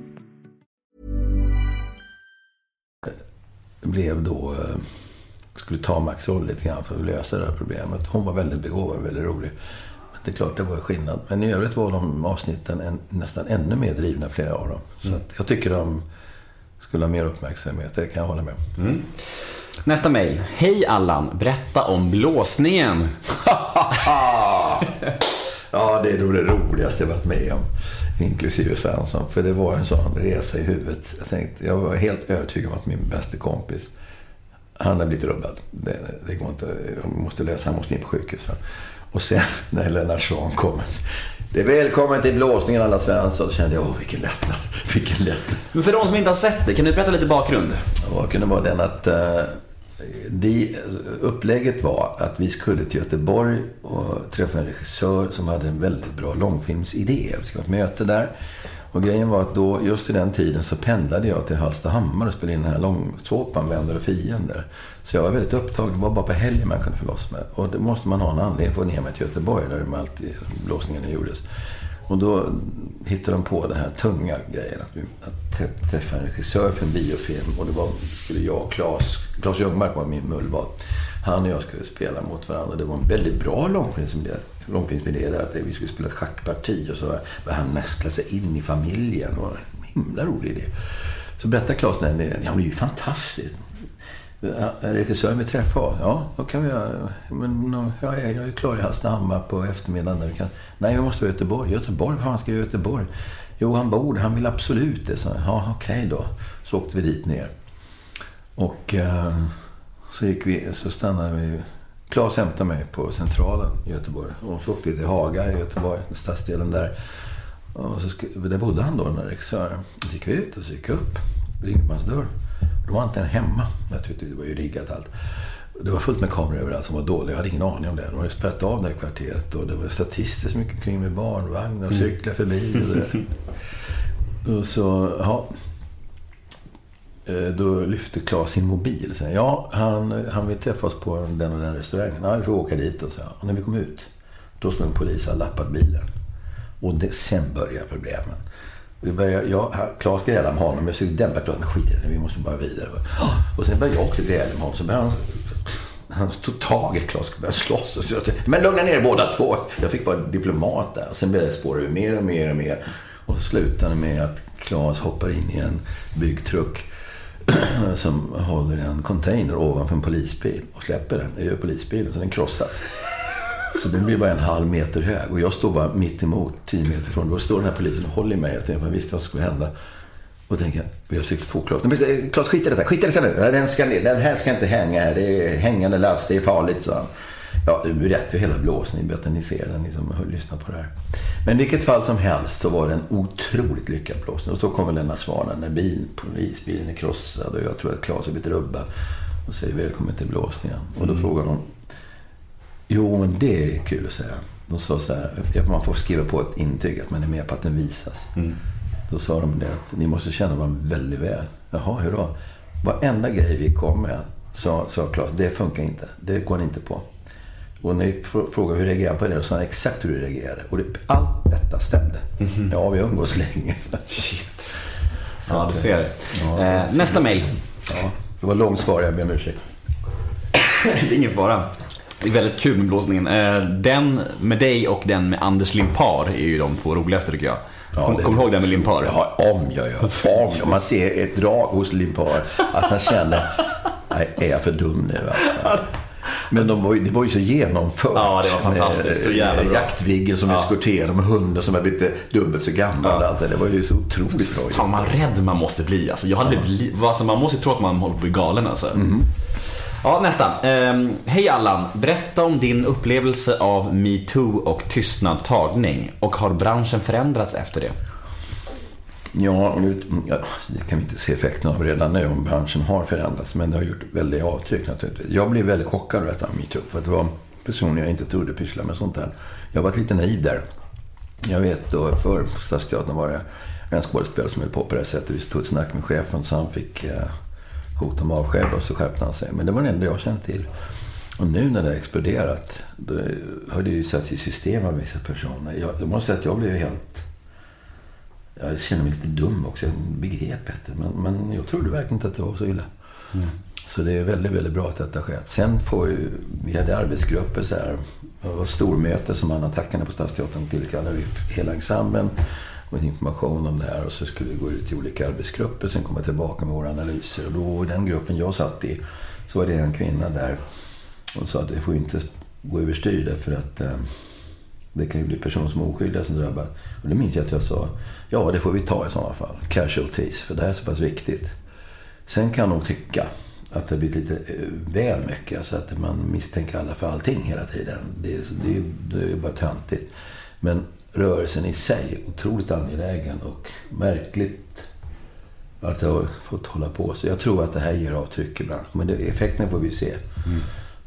blev då... eh, Skulle ta Max roll lite grann för att lösa det här problemet. Hon var väldigt begåvad och väldigt rolig. Men det är klart, det var skillnad. Men i övrigt var de avsnitten en, nästan ännu mer drivna, flera av dem. Så att jag tycker de skulle ha mer uppmärksamhet. Det kan jag hålla med om. Nästa mail. Hej Allan! Berätta om blåsningen. Ja, det är nog det roligaste jag varit med om. Inklusive Svensson. För det var en sån resa i huvudet. Jag, tänkte, jag var helt övertygad om att min bästa kompis, han har blivit rubbad. Det, det går inte, jag måste lösa, han måste in på sjukhus. Och sen när Lennart Swahn kommer. Det är välkommen till blåsningen alla Svensson. Så kände jag, åh vilken lättnad. Vilken lättnad. Men för de som inte har sett det, kan du berätta lite bakgrund? Bakgrunden var den att eh, de, upplägget var att vi skulle till Göteborg och träffa en regissör som hade en väldigt bra långfilmsidé. Vi skulle ha ett möte där. Och grejen var att då, just i den tiden så pendlade jag till Hallstahammar och spelade in den här långsåpan Vänner och fiender. Så jag var väldigt upptagen. Det var bara på helgen man kunde få loss mig. Och då måste man ha en anledning att få ner mig till Göteborg där de alltid blåsningarna gjordes. Och då hittade de på den här tunga grejen. Att, vi, att träffa en regissör för en biofilm. Och det var skulle jag och Claes, Claes Ljungmark var min mullvad. Han och jag skulle spela mot varandra. Det var en väldigt bra långfilmsidé. Långfilmsidé där att vi skulle spela ett schackparti. Och så var han nästla sig in i familjen. Det var en himla rolig idé. Så berättade Claes den här idén. Ja, det är ju fantastiskt. Regissören vill träffa. Ja, då kan vi göra. Men ja, jag jag är klar i Hallstahammar på eftermiddagen. Där vi kan... Nej, jag måste vara i Göteborg. Göteborg? Vad fan ska jag i Göteborg? Jo, han bor Han vill absolut det. Så, ja, okej då. Så åkte vi dit ner. Och eh, så gick vi, så stannade vi. Claes hämtade mig på Centralen i Göteborg. Och så åkte vi till Haga i Göteborg, stadsdelen där. Och så, där bodde han då, den där regissören. Så gick vi ut och så gick jag upp. Ringde på hans dörr. Då var inte en hemma. Jag tyckte det var ju riggat allt. Det var fullt med kameror överallt som var dåliga. Jag hade ingen aning om det. De hade spärrat av det här kvarteret. Och det var statister som gick omkring med barnvagnar och cyklade förbi. Och, det där. och så, ja. Eh, Då lyfte Claes sin mobil. Så, ja, han, han vill träffa oss på den och den restaurangen. Ja, vi får åka dit. Och, så. och när vi kom ut, då stod en polis och hade lappat bilen. Och det, sen började problemen. Vi började, jag, Claes grälade med honom. Jag försökte dämpa Claes. Men skit i det, vi måste bara vidare. Och sen började jag också gräla med honom. Så började han, han tog tag i Claes och började slåss. Och så, men lugna ner båda två. Jag fick vara diplomat där. Och sen började det spåra ur mer och mer och mer. Och så slutade med att Claes hoppar in i en byggtruck som håller en container ovanför en polisbil och släpper den. Det gör polisbilen så den krossas. Så den blir bara en halv meter hög och jag står bara mitt emot, tio meter ifrån. Då står den här polisen och håller i mig. Jag tänkte, jag visste vad som skulle hända. Och tänker, jag försökte få Claes. Men eh, Claes, skit i detta. Skit i detta nu. Den, ska, den här ska inte hänga här. Det är hängande last. Det är farligt, så han. Ja, du berättar ju hela blåsningen. Bättre ni ser den, ni som lyssnar på det här. Men i vilket fall som helst så var det en otroligt lyckad blåsning. Och så kommer Lennart Svanen när bilen, polisbilen är krossad och jag tror att Claes har blivit rubbad. Och säger välkommen till blåsningen. Och då frågar hon. Jo, men det är kul att säga. De sa så här, man får skriva på ett intyg att man är med på att den visas. Mm. Då sa de det att ni måste känna varandra väldigt väl. Jaha, hur då? Varenda grej vi kom med, sa, sa Claes, det funkar inte. Det går ni inte på. Och när vi frågade hur reagerade på det, då sa han exakt hur du reagerade. Och det, allt detta stämde. Mhm. Ja, vi umgås länge. Shit. Ja, du ser. Ja. Eh, nästa mejl. Ja, det var långt svar, jag ber om ursäkt. det är ingen fara. Det är väldigt kul med blåsningen. Eh, den med dig och den med Anders Limpar är ju de två roligaste tycker jag. Ja, kom du ihåg den med Limpar? Ja, om jag gör. Om jag. Man ser ett drag hos Limpar. Att man känner, nej, är jag för dum nu? Men de var ju, det var ju så genomfört. Ja, det var fantastiskt. Så jävla bra. Jaktviggen som ja. eskorterade med hunden som har blivit dubbelt så gammal. Ja. Allt det. det var ju så otroligt bra. Fan, vad rädd man måste bli. Alltså, jag hade ja. blivit, alltså, man måste tro att man håller på att bli galen alltså. Mm. Ja, nästa. Ehm, hej Allan. Berätta om din upplevelse av metoo och tystnadtagning. Och har branschen förändrats efter det? Ja, det kan vi inte se effekten av redan nu om branschen har förändrats. Men det har gjort väldigt avtryck naturligtvis. Jag blev väldigt chockad av detta med metoo. För det var personer jag inte trodde pysslade med sånt här. Jag var lite naiv där. Jag vet då förr på Stadsteatern var det en skådespelare som höll på på det här sättet. Vi tog ett snack med chefen så han fick eh, hot om avsked och så skärpte han sig. Men det var det enda jag kände till. Och nu när det har exploderat, då har det ju satts i system av vissa personer. Jag, jag måste säga att jag blev helt... Jag känner mig lite dum också. Jag begrep bättre. Men, men jag trodde verkligen inte att det var så illa. Mm. Så det är väldigt, väldigt bra att detta sker. Sen får ju, vi hade arbetsgrupper så här. Det var stormöte som Anna Tackarna på Stadsteatern tillkallade hela ensemblen med information om det här. Och så skulle vi gå ut i olika arbetsgrupper, sen komma tillbaka med våra analyser. Och då i den gruppen jag satt i, så var det en kvinna där och sa att det får inte gå överstyr därför att eh, det kan ju bli personer som är oskyldiga som drabbas. Och det minns jag att jag sa, ja det får vi ta i sådana fall. Casualties, för det här är så pass viktigt. Sen kan de tycka att det har blivit lite eh, väl mycket. Alltså att man misstänker alla för allting hela tiden. Det är, det är, det är bara töntigt. Men rörelsen i sig otroligt angelägen och märkligt att det har fått hålla på. Så jag tror att det här ger avtryck i branschen. Men det, effekten får vi se. Mm.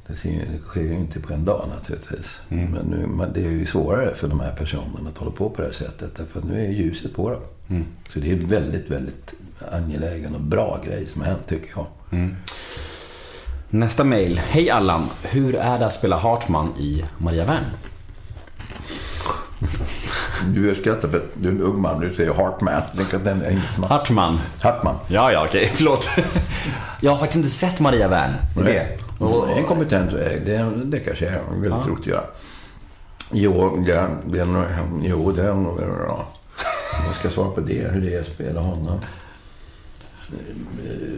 Det, ser, det sker ju inte på en dag naturligtvis. Mm. Men nu, det är ju svårare för de här personerna att hålla på på det här sättet. Därför att nu är ljuset på dem. Mm. Så det är en väldigt, väldigt angelägen och bra grej som har hänt tycker jag. Mm. Nästa mail. Hej Allan. Hur är det att spela Hartman i Maria Wern? Du skrattar för att du är en ung man. Du säger Hartman. Den är Hartman. Hartman. Ja, ja, okej. Förlåt. Jag har faktiskt inte sett Maria Wern. Det är det. Och, en kompetent väg. Det, det kanske är väldigt ja. roligt att göra. Jo, det, det, är nog, jo, det är nog bra. Jag ska svara på det. Hur det är att spela honom.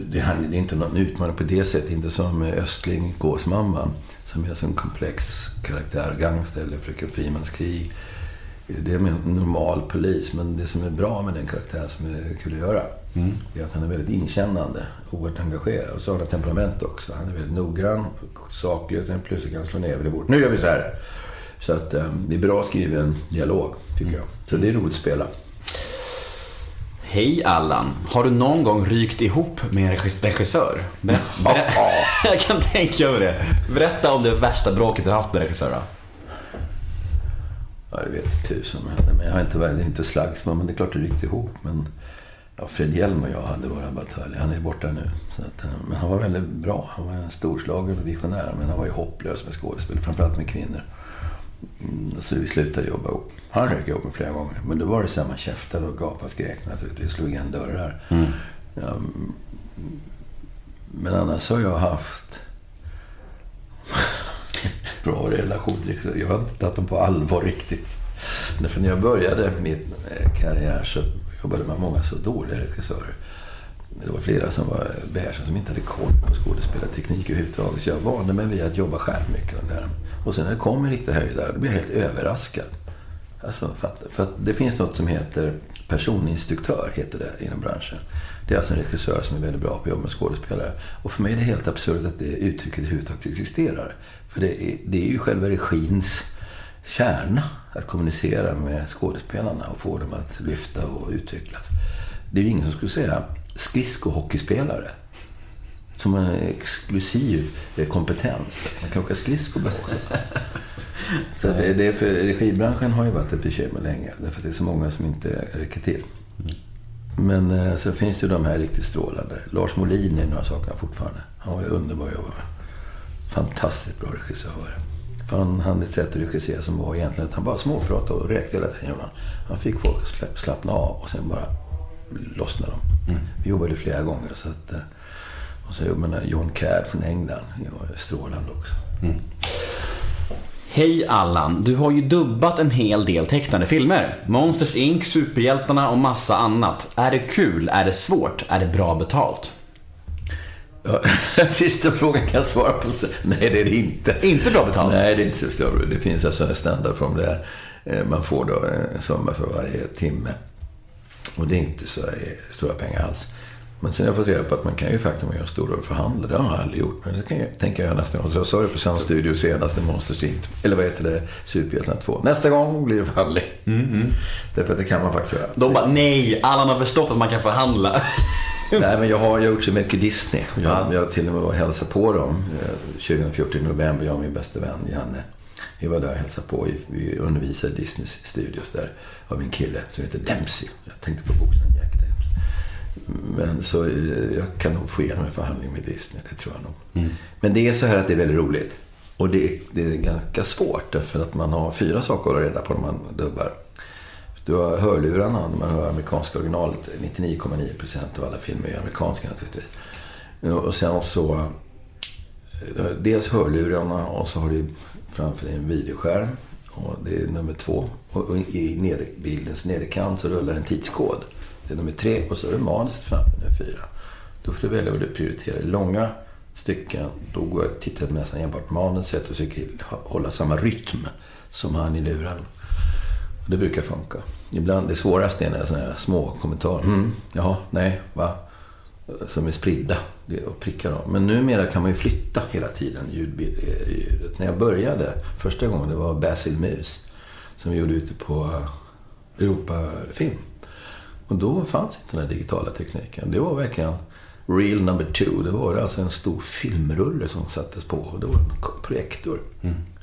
Det är inte någon utmaning på det sättet. Inte som Östling, Gåsmamman. Som är en sån komplex karaktär. Gangster eller Fröken Frimans krig det är en normal polis, men det som är bra med den karaktären som är kul att göra mm. är att han är väldigt inkännande, oerhört engagerad. Och så har han temperament också. Han är väldigt noggrann, saklig och sen plötsligt kan han slå näven i bordet. Nu gör vi så här! Så att um, det är bra skriven dialog, tycker jag. Så det är roligt att spela. Hej Allan! Har du någon gång rykt ihop med en regissör? Ber ber jag kan tänka mig det. Berätta om det värsta bråket du haft med regissörer. Ja, det vet tusan Men jag har inte varit inte slagsmål, men det är klart det ryckte ihop. Men ja, Fred Hjelm och jag hade våra bataljer. Han är borta nu. Så att, eh, men han var väldigt bra. Han var en storslagen visionär. Men han var ju hopplös med skådespel, framförallt med kvinnor. Mm, Så vi slutade jobba ihop. Han rök ihop mig flera gånger. Men då var det man käftade och gapade och skrek naturligtvis. Slog igen dörrar. Mm. Ja, mm, men annars har jag haft bra relation. Jag har inte tagit dem på allvar riktigt. För när jag började min eh, karriär så jobbade man många så dåliga regissörer. Det var flera som var bärsen som inte hade koll på skådespelarteknik överhuvudtaget. Så jag vande mig vid att jobba själv mycket under dem. Och sen när det kom en riktig höjdare, då blev jag helt överraskad. Alltså, för, att, för att det finns något som heter personinstruktör, heter det inom branschen. Det är alltså en regissör som är väldigt bra på att jobba med skådespelare. Och för mig är det helt absurt att det uttrycket överhuvudtaget existerar. För det är, det är ju själva regins kärna att kommunicera med skådespelarna och få dem att lyfta och utvecklas. Det är ju ingen som skulle säga skridskohockeyspelare. Som en exklusiv kompetens. Man kan åka skridskor bra också. Så det, det är för regibranschen har ju varit ett bekymmer länge. Därför att det är så många som inte räcker till. Men eh, så finns det ju de här riktigt strålande. Lars Molin är några saker fortfarande. Han var ju underbar att jobba med. Fantastiskt bra regissör. För han hade ett sätt att regissera som var egentligen att han bara småpratade och räkte hela tiden. Han fick folk att slappna av och sen bara lossnade de. Vi jobbade flera gånger. Så att, eh, och så jobbade med John Caird från England. Strålande också. Hej Allan, du har ju dubbat en hel del tecknade filmer. Monsters Inc, Superhjältarna och massa annat. Är det kul? Är det svårt? Är det bra betalt? Ja, sista frågan kan jag svara på. Nej, det är det inte. Inte bra betalt? Nej, det är inte så bra. Det finns alltså en standardformulär. Eh, Man får då en summa för varje timme. Och det är inte så eh, stora pengar alls. Men sen har jag fått reda på att man kan ju faktiskt göra stora förhandla. Det har jag aldrig gjort. Men det kan jag, tänker jag göra nästa gång. Så jag sa det på Sound Studio senast i Monsters. Eller vad heter det? Superhjältarna 2. Nästa gång blir det förhandling. Därför att det kan man faktiskt göra. De bara, nej, Allan har förstått att man kan förhandla. Nej, men jag har gjort så mycket Disney. Jag, jag har till och med varit och hälsat på dem. eh, 2014 i november, jag och min bästa vän Janne. Vi var där och hälsade på. Vi- Vi undervisade i Disney Studios där av en kille som heter Dempsey. Jag tänkte på bokstavn Jack Dempsey. Men så eh, jag kan nog få igenom en förhandling med Disney, det tror jag nog. Men det är så här att det är väldigt roligt. Och det, är- det är ganska svårt därför att man har fyra saker att reda på när man dubbar. Du har hörlurarna när man hör amerikanska originalet. 99,9% av alla filmer är amerikanska naturligtvis. Och sen så... Eh, dels hörlurarna och så har du framför dig en videoskärm. Och det är nummer två. Och i neder, bildens nederkant så rullar en tidskod. Det är nummer tre. Och så är det manuset framför nummer fyra. Då får du välja vad du prioriterar. Långa stycken, då går jag tittar nästan enbart på manuset och försöker hålla samma rytm som han i luren. Det brukar funka. Ibland, det svåraste är när sådana här små kommentarer. Mm, jaha, nej, va? Som är spridda och prickar dem. Men numera kan man ju flytta hela tiden eh, ljudet. När jag började, första gången, det var Basil Mus. Som vi gjorde ute på Europafilm. Och då fanns inte den här digitala tekniken. Det var verkligen real number two. Det var alltså en stor filmrulle som sattes på. Och det var en projektor.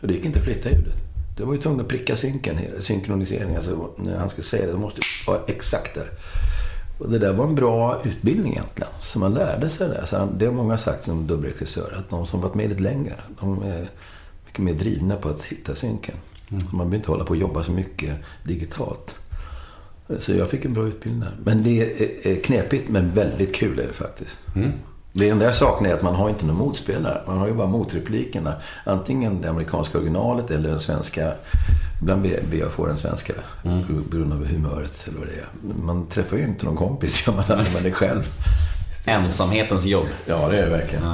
Och det gick inte att flytta ljudet. Det var ju tvungen att pricka synken, synkronisering. Alltså, när han skulle säga det, det måste vara exakt där. Och det där var en bra utbildning egentligen. Så man lärde sig det. Så han- det har många sagt som dubbelregissör. Att de som varit med lite längre, de är mycket mer drivna på att hitta synken. Så man behöver inte hålla på och jobba så mycket digitalt. Så jag fick en bra utbildning där. Men det är- är knepigt, men väldigt kul är det faktiskt. Det enda jag saknar är att man har inte någon motspelare. Man har ju bara motreplikerna. Antingen det amerikanska originalet eller den svenska. Ibland ber jag få den svenska. Beroende på humöret eller vad det är. Man träffar ju inte någon kompis, gör man aldrig. Man är själv. Ensamhetens jobb. Ja, det är det verkligen.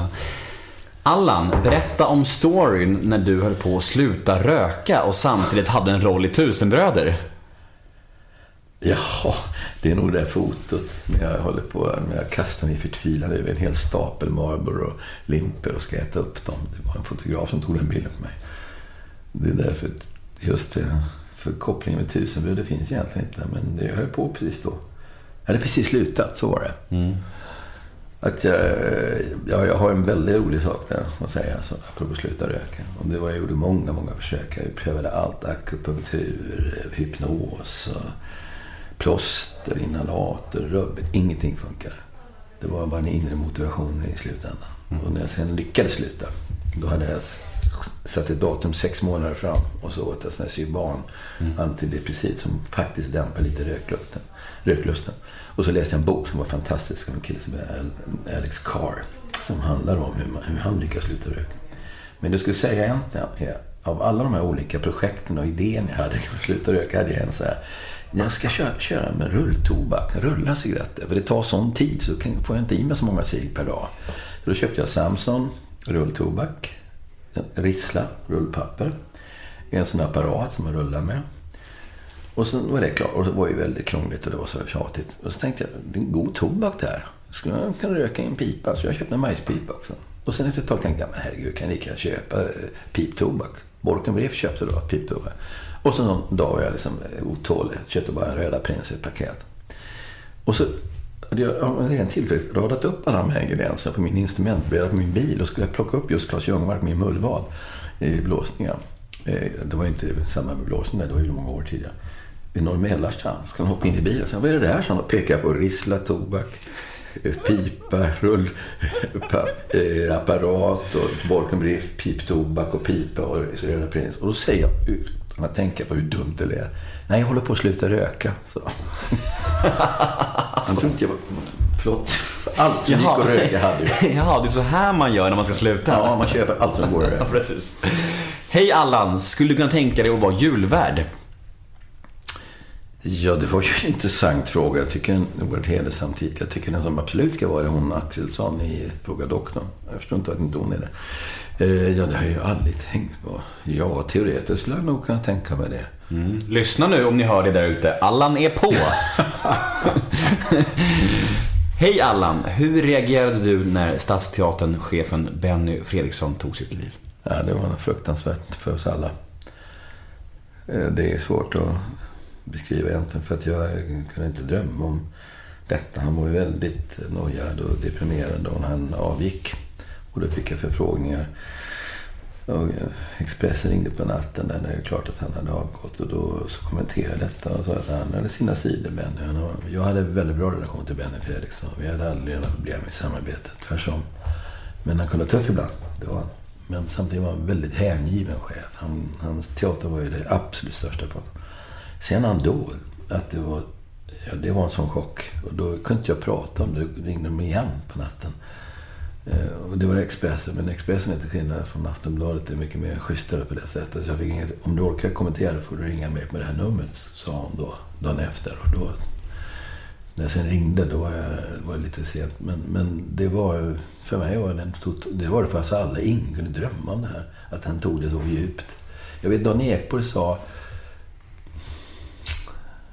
Allan, berätta om storyn när du höll på att sluta röka och samtidigt hade en roll i Tusenbröder. Jaha, det är nog det där fotot. När jag håller på, när jag kastar mig förtvivlad över en hel stapel Marlboro och limper och ska äta upp dem. Det var en fotograf som tog den bilden på mig. Det är därför, just det, för kopplingen med tusenbröd, det finns egentligen inte. Men det jag höll på precis då. Jag hade precis slutat, så var det. Att jag, ja, jag har en väldigt rolig sak där att säga, så, apropå sluta röka. Och det var, jag gjorde många, många försök. Jag prövade allt, akupunktur, hypnos, och plåster, inhalator, rubbet. Ingenting funkade. Det var bara en inre motivation i slutändan. Och när jag sen lyckades sluta, då hade jag satt ett datum sex månader fram och så åt jag sån här Syban antidepressiv som faktiskt dämpar lite röklusten. röklusten. Och så läste jag en bok som var fantastisk av en kille som heter Al- Alex Carr. Som handlar om hur, man, hur han lyckas sluta röka. Men det skulle säga egentligen är, av alla de här olika projekten och idéerna jag hade för att sluta röka hade jag en så här. Jag ska köra, köra med rulltobak, rulla cigaretter. För det tar sån tid så kan, får jag inte i mig så många cigg per dag. Så då köpte jag Samson rulltobak, Rissla rullpapper, en sån apparat som man rullar med. Och sen var det klart. Och det var ju väldigt krångligt och det var så tjatigt. Och så tänkte jag, det är en god tobak där. Skulle jag kunna röka i en pipa? Så jag köpte en majspipa också. Och sen efter ett tag tänkte jag, men herregud, kan jag lika köpa eh, piptobak? Borkenbrief köpte då piptobak. Och så någon dag var jag liksom otålig. Köpte bara en Röda Prins i ett paket. Och så hade jag av en ren tillfällighet radat upp alla de här ingredienserna på min instrumentbräda på min bil. Och skulle jag plocka upp just Claes Ljungmark, min mullvad, i blåsningen. Eh, det var inte samma med blåsningen, det var ju många år tidigare. Vid Norr Mälarstrand. Så han hoppa in i bilen och säga, vad är det där? Så han pekar på Rissla tobak, eh, pipa, rullapparat eh, eh och Borkenbrief, piptobak och pipa och Röda Prins. Och då säger jag att tänka på hur dumt det är. Nej, jag håller på att sluta röka. Så. Han trodde jag var... Förlåt. Allt som gick att röka hade jag. Jaha, det är så här man gör när man ska sluta. Ja, man köper allt som går att röka. precis. Hej Allan, skulle du kunna tänka dig att vara julvärd? Ja, det var ju en intressant fråga. Jag tycker den det var en hedersam titel. Jag tycker den som absolut ska vara är hon Axelsson i Fråga doktorn. Jag förstår inte att inte hon är det. Eh, ja, det har jag ju aldrig tänkt på. Ja, teoretiskt skulle jag nog kunna tänka mig det. Mm. Lyssna nu om ni hör det där ute. Allan är på. Hej Allan, hur reagerade du när Stadsteatern-chefen Benny Fredriksson tog sitt liv? Ja, det var något fruktansvärt för oss alla. Eh, Det är svårt att beskriva egentligen för att jag kunde inte drömma om detta. Han var ju väldigt nojad och deprimerad när han avgick. Och då fick jag förfrågningar. Och Expressen ringde på natten där det är klart att han hade avgått. Och då så kommenterade jag detta och sa att han hade sina sidor, Benny. Jag hade en väldigt bra relation till Benny Fredriksson. Vi hade aldrig några problem i samarbetet, tvärtom. Men han kunde vara tuff ibland. Det var han. Men samtidigt var han en väldigt hängiven chef. Han, hans teater var ju det absolut största på honom. Sen han dog, att det var, ja, det var en sån chock. Och då kunde inte jag prata om det. Då ringde de igen på natten. Eh, och det var Expressen, men Expressen är till skillnad från Aftonbladet är mycket mer schysstare på det sättet. Så jag fick inget, om du orkar kommentera får du ringa mig på det här numret, sa hon då, dagen efter. Och då, när jag sen ringde, då var jag, var jag lite sent. Men, men det var för mig var det, tot, det var det för oss alla. Ingen kunde drömma om det här. Att han tog det så djupt. Jag vet Dan Ekborg sa,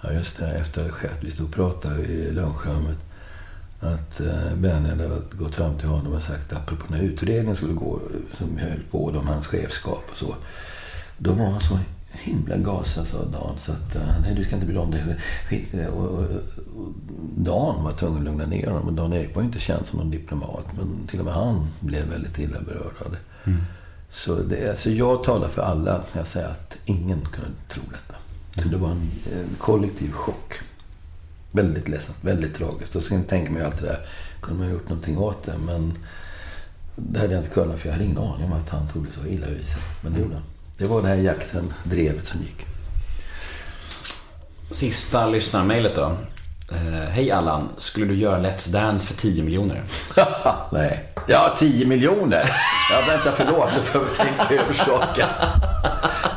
ja just det, efter det skett, vi stod och pratade i lunchrummet. Att eh, Benny hade gått fram till honom och sagt, apropå den här utredningen skulle gå, som höll på om hans chefskap och så. Då var han så himla gasad, sa Dan, så att eh, nej, du ska inte bry dig om det. Skit i det. Och, och, och Dan var tvungen att lugna ner honom. Och Dan Ek var ju inte känd som någon diplomat, men till och med han blev väldigt illa berörd det. Så, det, alltså jag talar för alla när jag säger att ingen kunde tro detta. Så det var en, en kollektiv chock. Väldigt ledsamt, väldigt tragiskt. Och sen tänker man ju allt det där, kunde man ha gjort någonting åt det? Men det hade jag inte kunnat, för jag hade ingen aning om att han tog det så illa vid sig. Men det gjorde han. Det var det här jakten, drevet som gick. Sista lyssnarmailet då. Eh, Hej Allan, skulle du göra Let's Dance för 10 miljoner? Nej. Ja, 10 miljoner. Ja, vänta, förlåt. Jag får tänka över saken.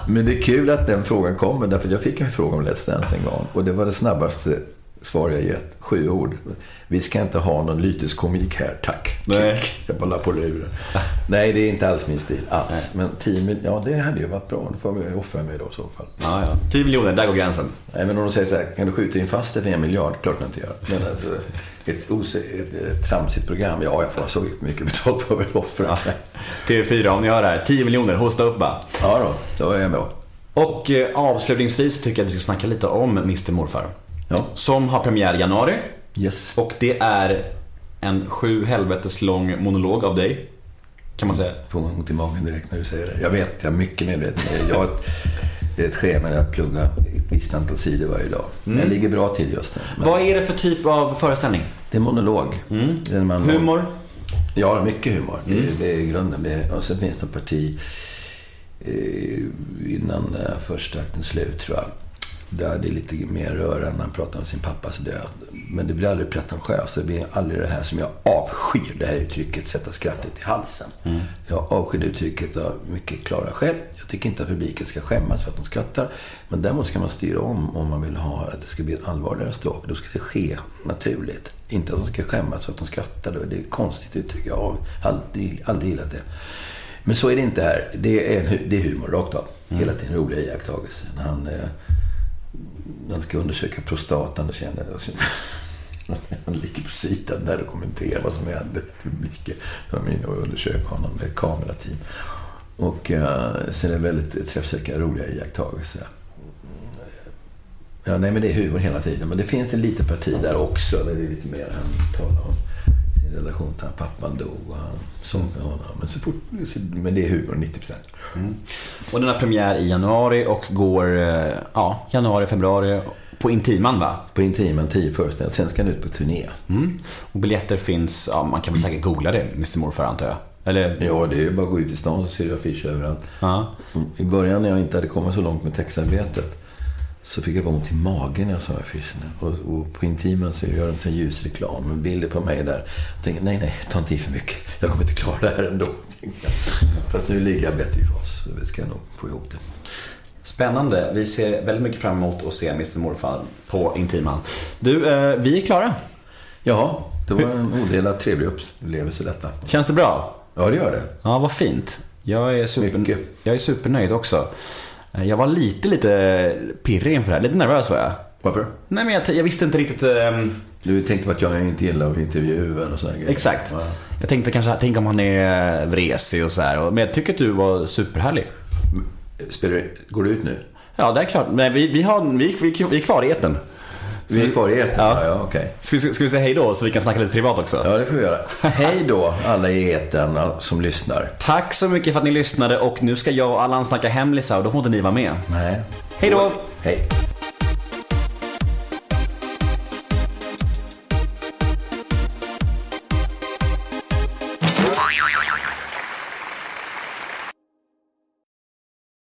Men det är kul att den frågan kommer, därför jag fick en fråga om Let's Dance en gång. Och det var det snabbaste svar jag gett. Sju ord. Vi ska inte ha någon lyteskomik här, tack. Nej. Jag bara la på luren. Nej, det är inte alls min stil. Alls. Men 10 miljoner, ja det hade ju varit bra. Då får jag offra mig då i så fall. Ja, ja. 10 miljoner, där går gränsen. Nej, men om de säger så här, kan du skjuta in fast det för en miljard? Klart jag inte gör. Men alltså, ett, ose- ett, ett tramsigt program, ja, jag får så mycket betalt för att offra mig. TV4, om ni hör det här. 10 miljoner, hosta upp bara. Ja då, då är jag med. Och eh, avslutningsvis tycker jag att vi ska snacka lite om Mr Morfar. Ja. Som har premiär i januari. Yes. Och det är en sju helvetes lång monolog av dig. Kan man säga. Får ont i magen direkt när du säger det. Jag vet, jag är mycket medveten. Jag har ett, det är ett schema där jag pluggar ett visst antal sidor varje dag. Mm. Jag ligger bra till just nu. Men Vad är det för typ av föreställning? det är monolog. Det är man Humor? Ja, mycket humor. Det, är- det är grunden. Det och sen finns det ett parti eh, innan eh, första aktens slut, tror jag. Det är lite mer rörande när han pratar om sin pappas död. Men det blir aldrig pretentiöst. Det blir aldrig det här som jag avskyr, det här uttrycket, sätta skrattet i halsen. Jag avskyr uttrycket av mycket klara skäl. Jag tycker inte att publiken ska skämmas för att de skrattar. Men däremot ska man styra om om man vill ha att det ska bli ett allvarligare stråk. Då ska det ske naturligt. Inte att de ska skämmas för att de skrattar. Det är ett konstigt uttryck. Jag har aldrig, aldrig gillat det. Men så är det inte här. Det är, det är humor rakt av. Hela tiden roliga iakttagelser. Han, den ska undersöka prostatan, då känner jag... Han ligger på sidan där och kommenterar vad som händer i publiken. De är inne och undersöker honom med kamerateam. Och eh, sen är det väldigt träffsäkra, roliga iakttagelser. Ja, nej, men det är humor hela tiden. Men det finns en liten parti där också. Där det är lite mer han talar om relation till han pappan dog och han med honom. Men, så fort, men det är humor 90 procent. Och den har premiär i januari och går, eh, ja, januari, februari på Intiman va? På Intiman, 10 föreställningar. Sen ska han ut på turné. Mm. Och biljetter finns, ja man kan väl säkert googla det, Mr Morfar antar jag? Eller? Ja, det är ju bara att gå ut i stan så ser du affischer överallt. Ja. I början när jag inte hade kommit så långt med textarbetet så fick jag bara ont i magen när jag såg affischerna. Och, och på Intiman så gör de en ljusreklam bilder på mig där. Jag tänkte, nej, nej, ta inte i för mycket. Jag kommer inte klara det här ändå. Fast nu ligger jag bättre i fas. Så vi ska nog få ihop det. Spännande. Vi ser väldigt mycket fram emot att se Mr Morfar på Intiman. Du, eh, vi är klara. Ja, det var en odelat trevlig upplevelse detta. Känns det bra? Ja, det gör det. Ja, vad fint. Jag är, super, Mycket. jag är supernöjd också. Eh, Jag var lite, lite pirrig inför det här. Lite nervös var jag. Varför? Nej, men jag, jag visste inte riktigt... ehm, Du tänkte på att jag inte gillar att intervjua och sådana grejer. Exakt. Ja. Jag tänkte kanske, tänk om han är vresig och så här. Men jag tycker att du var superhärlig. Spelar, går du ut nu? Ja, det är klart. Men vi, vi, har, vi, vi, vi är kvar i etern. Vi är kvar i etern? Ja. Okej. Ska, vi, ska vi säga hej då så vi kan snacka lite privat också? Ja, det får vi göra. Hej då, alla i etern som lyssnar. Tack så mycket för att ni lyssnade och nu ska jag och Allan snacka hemlisar och då får inte ni vara med. Nej. Hej då! Hej.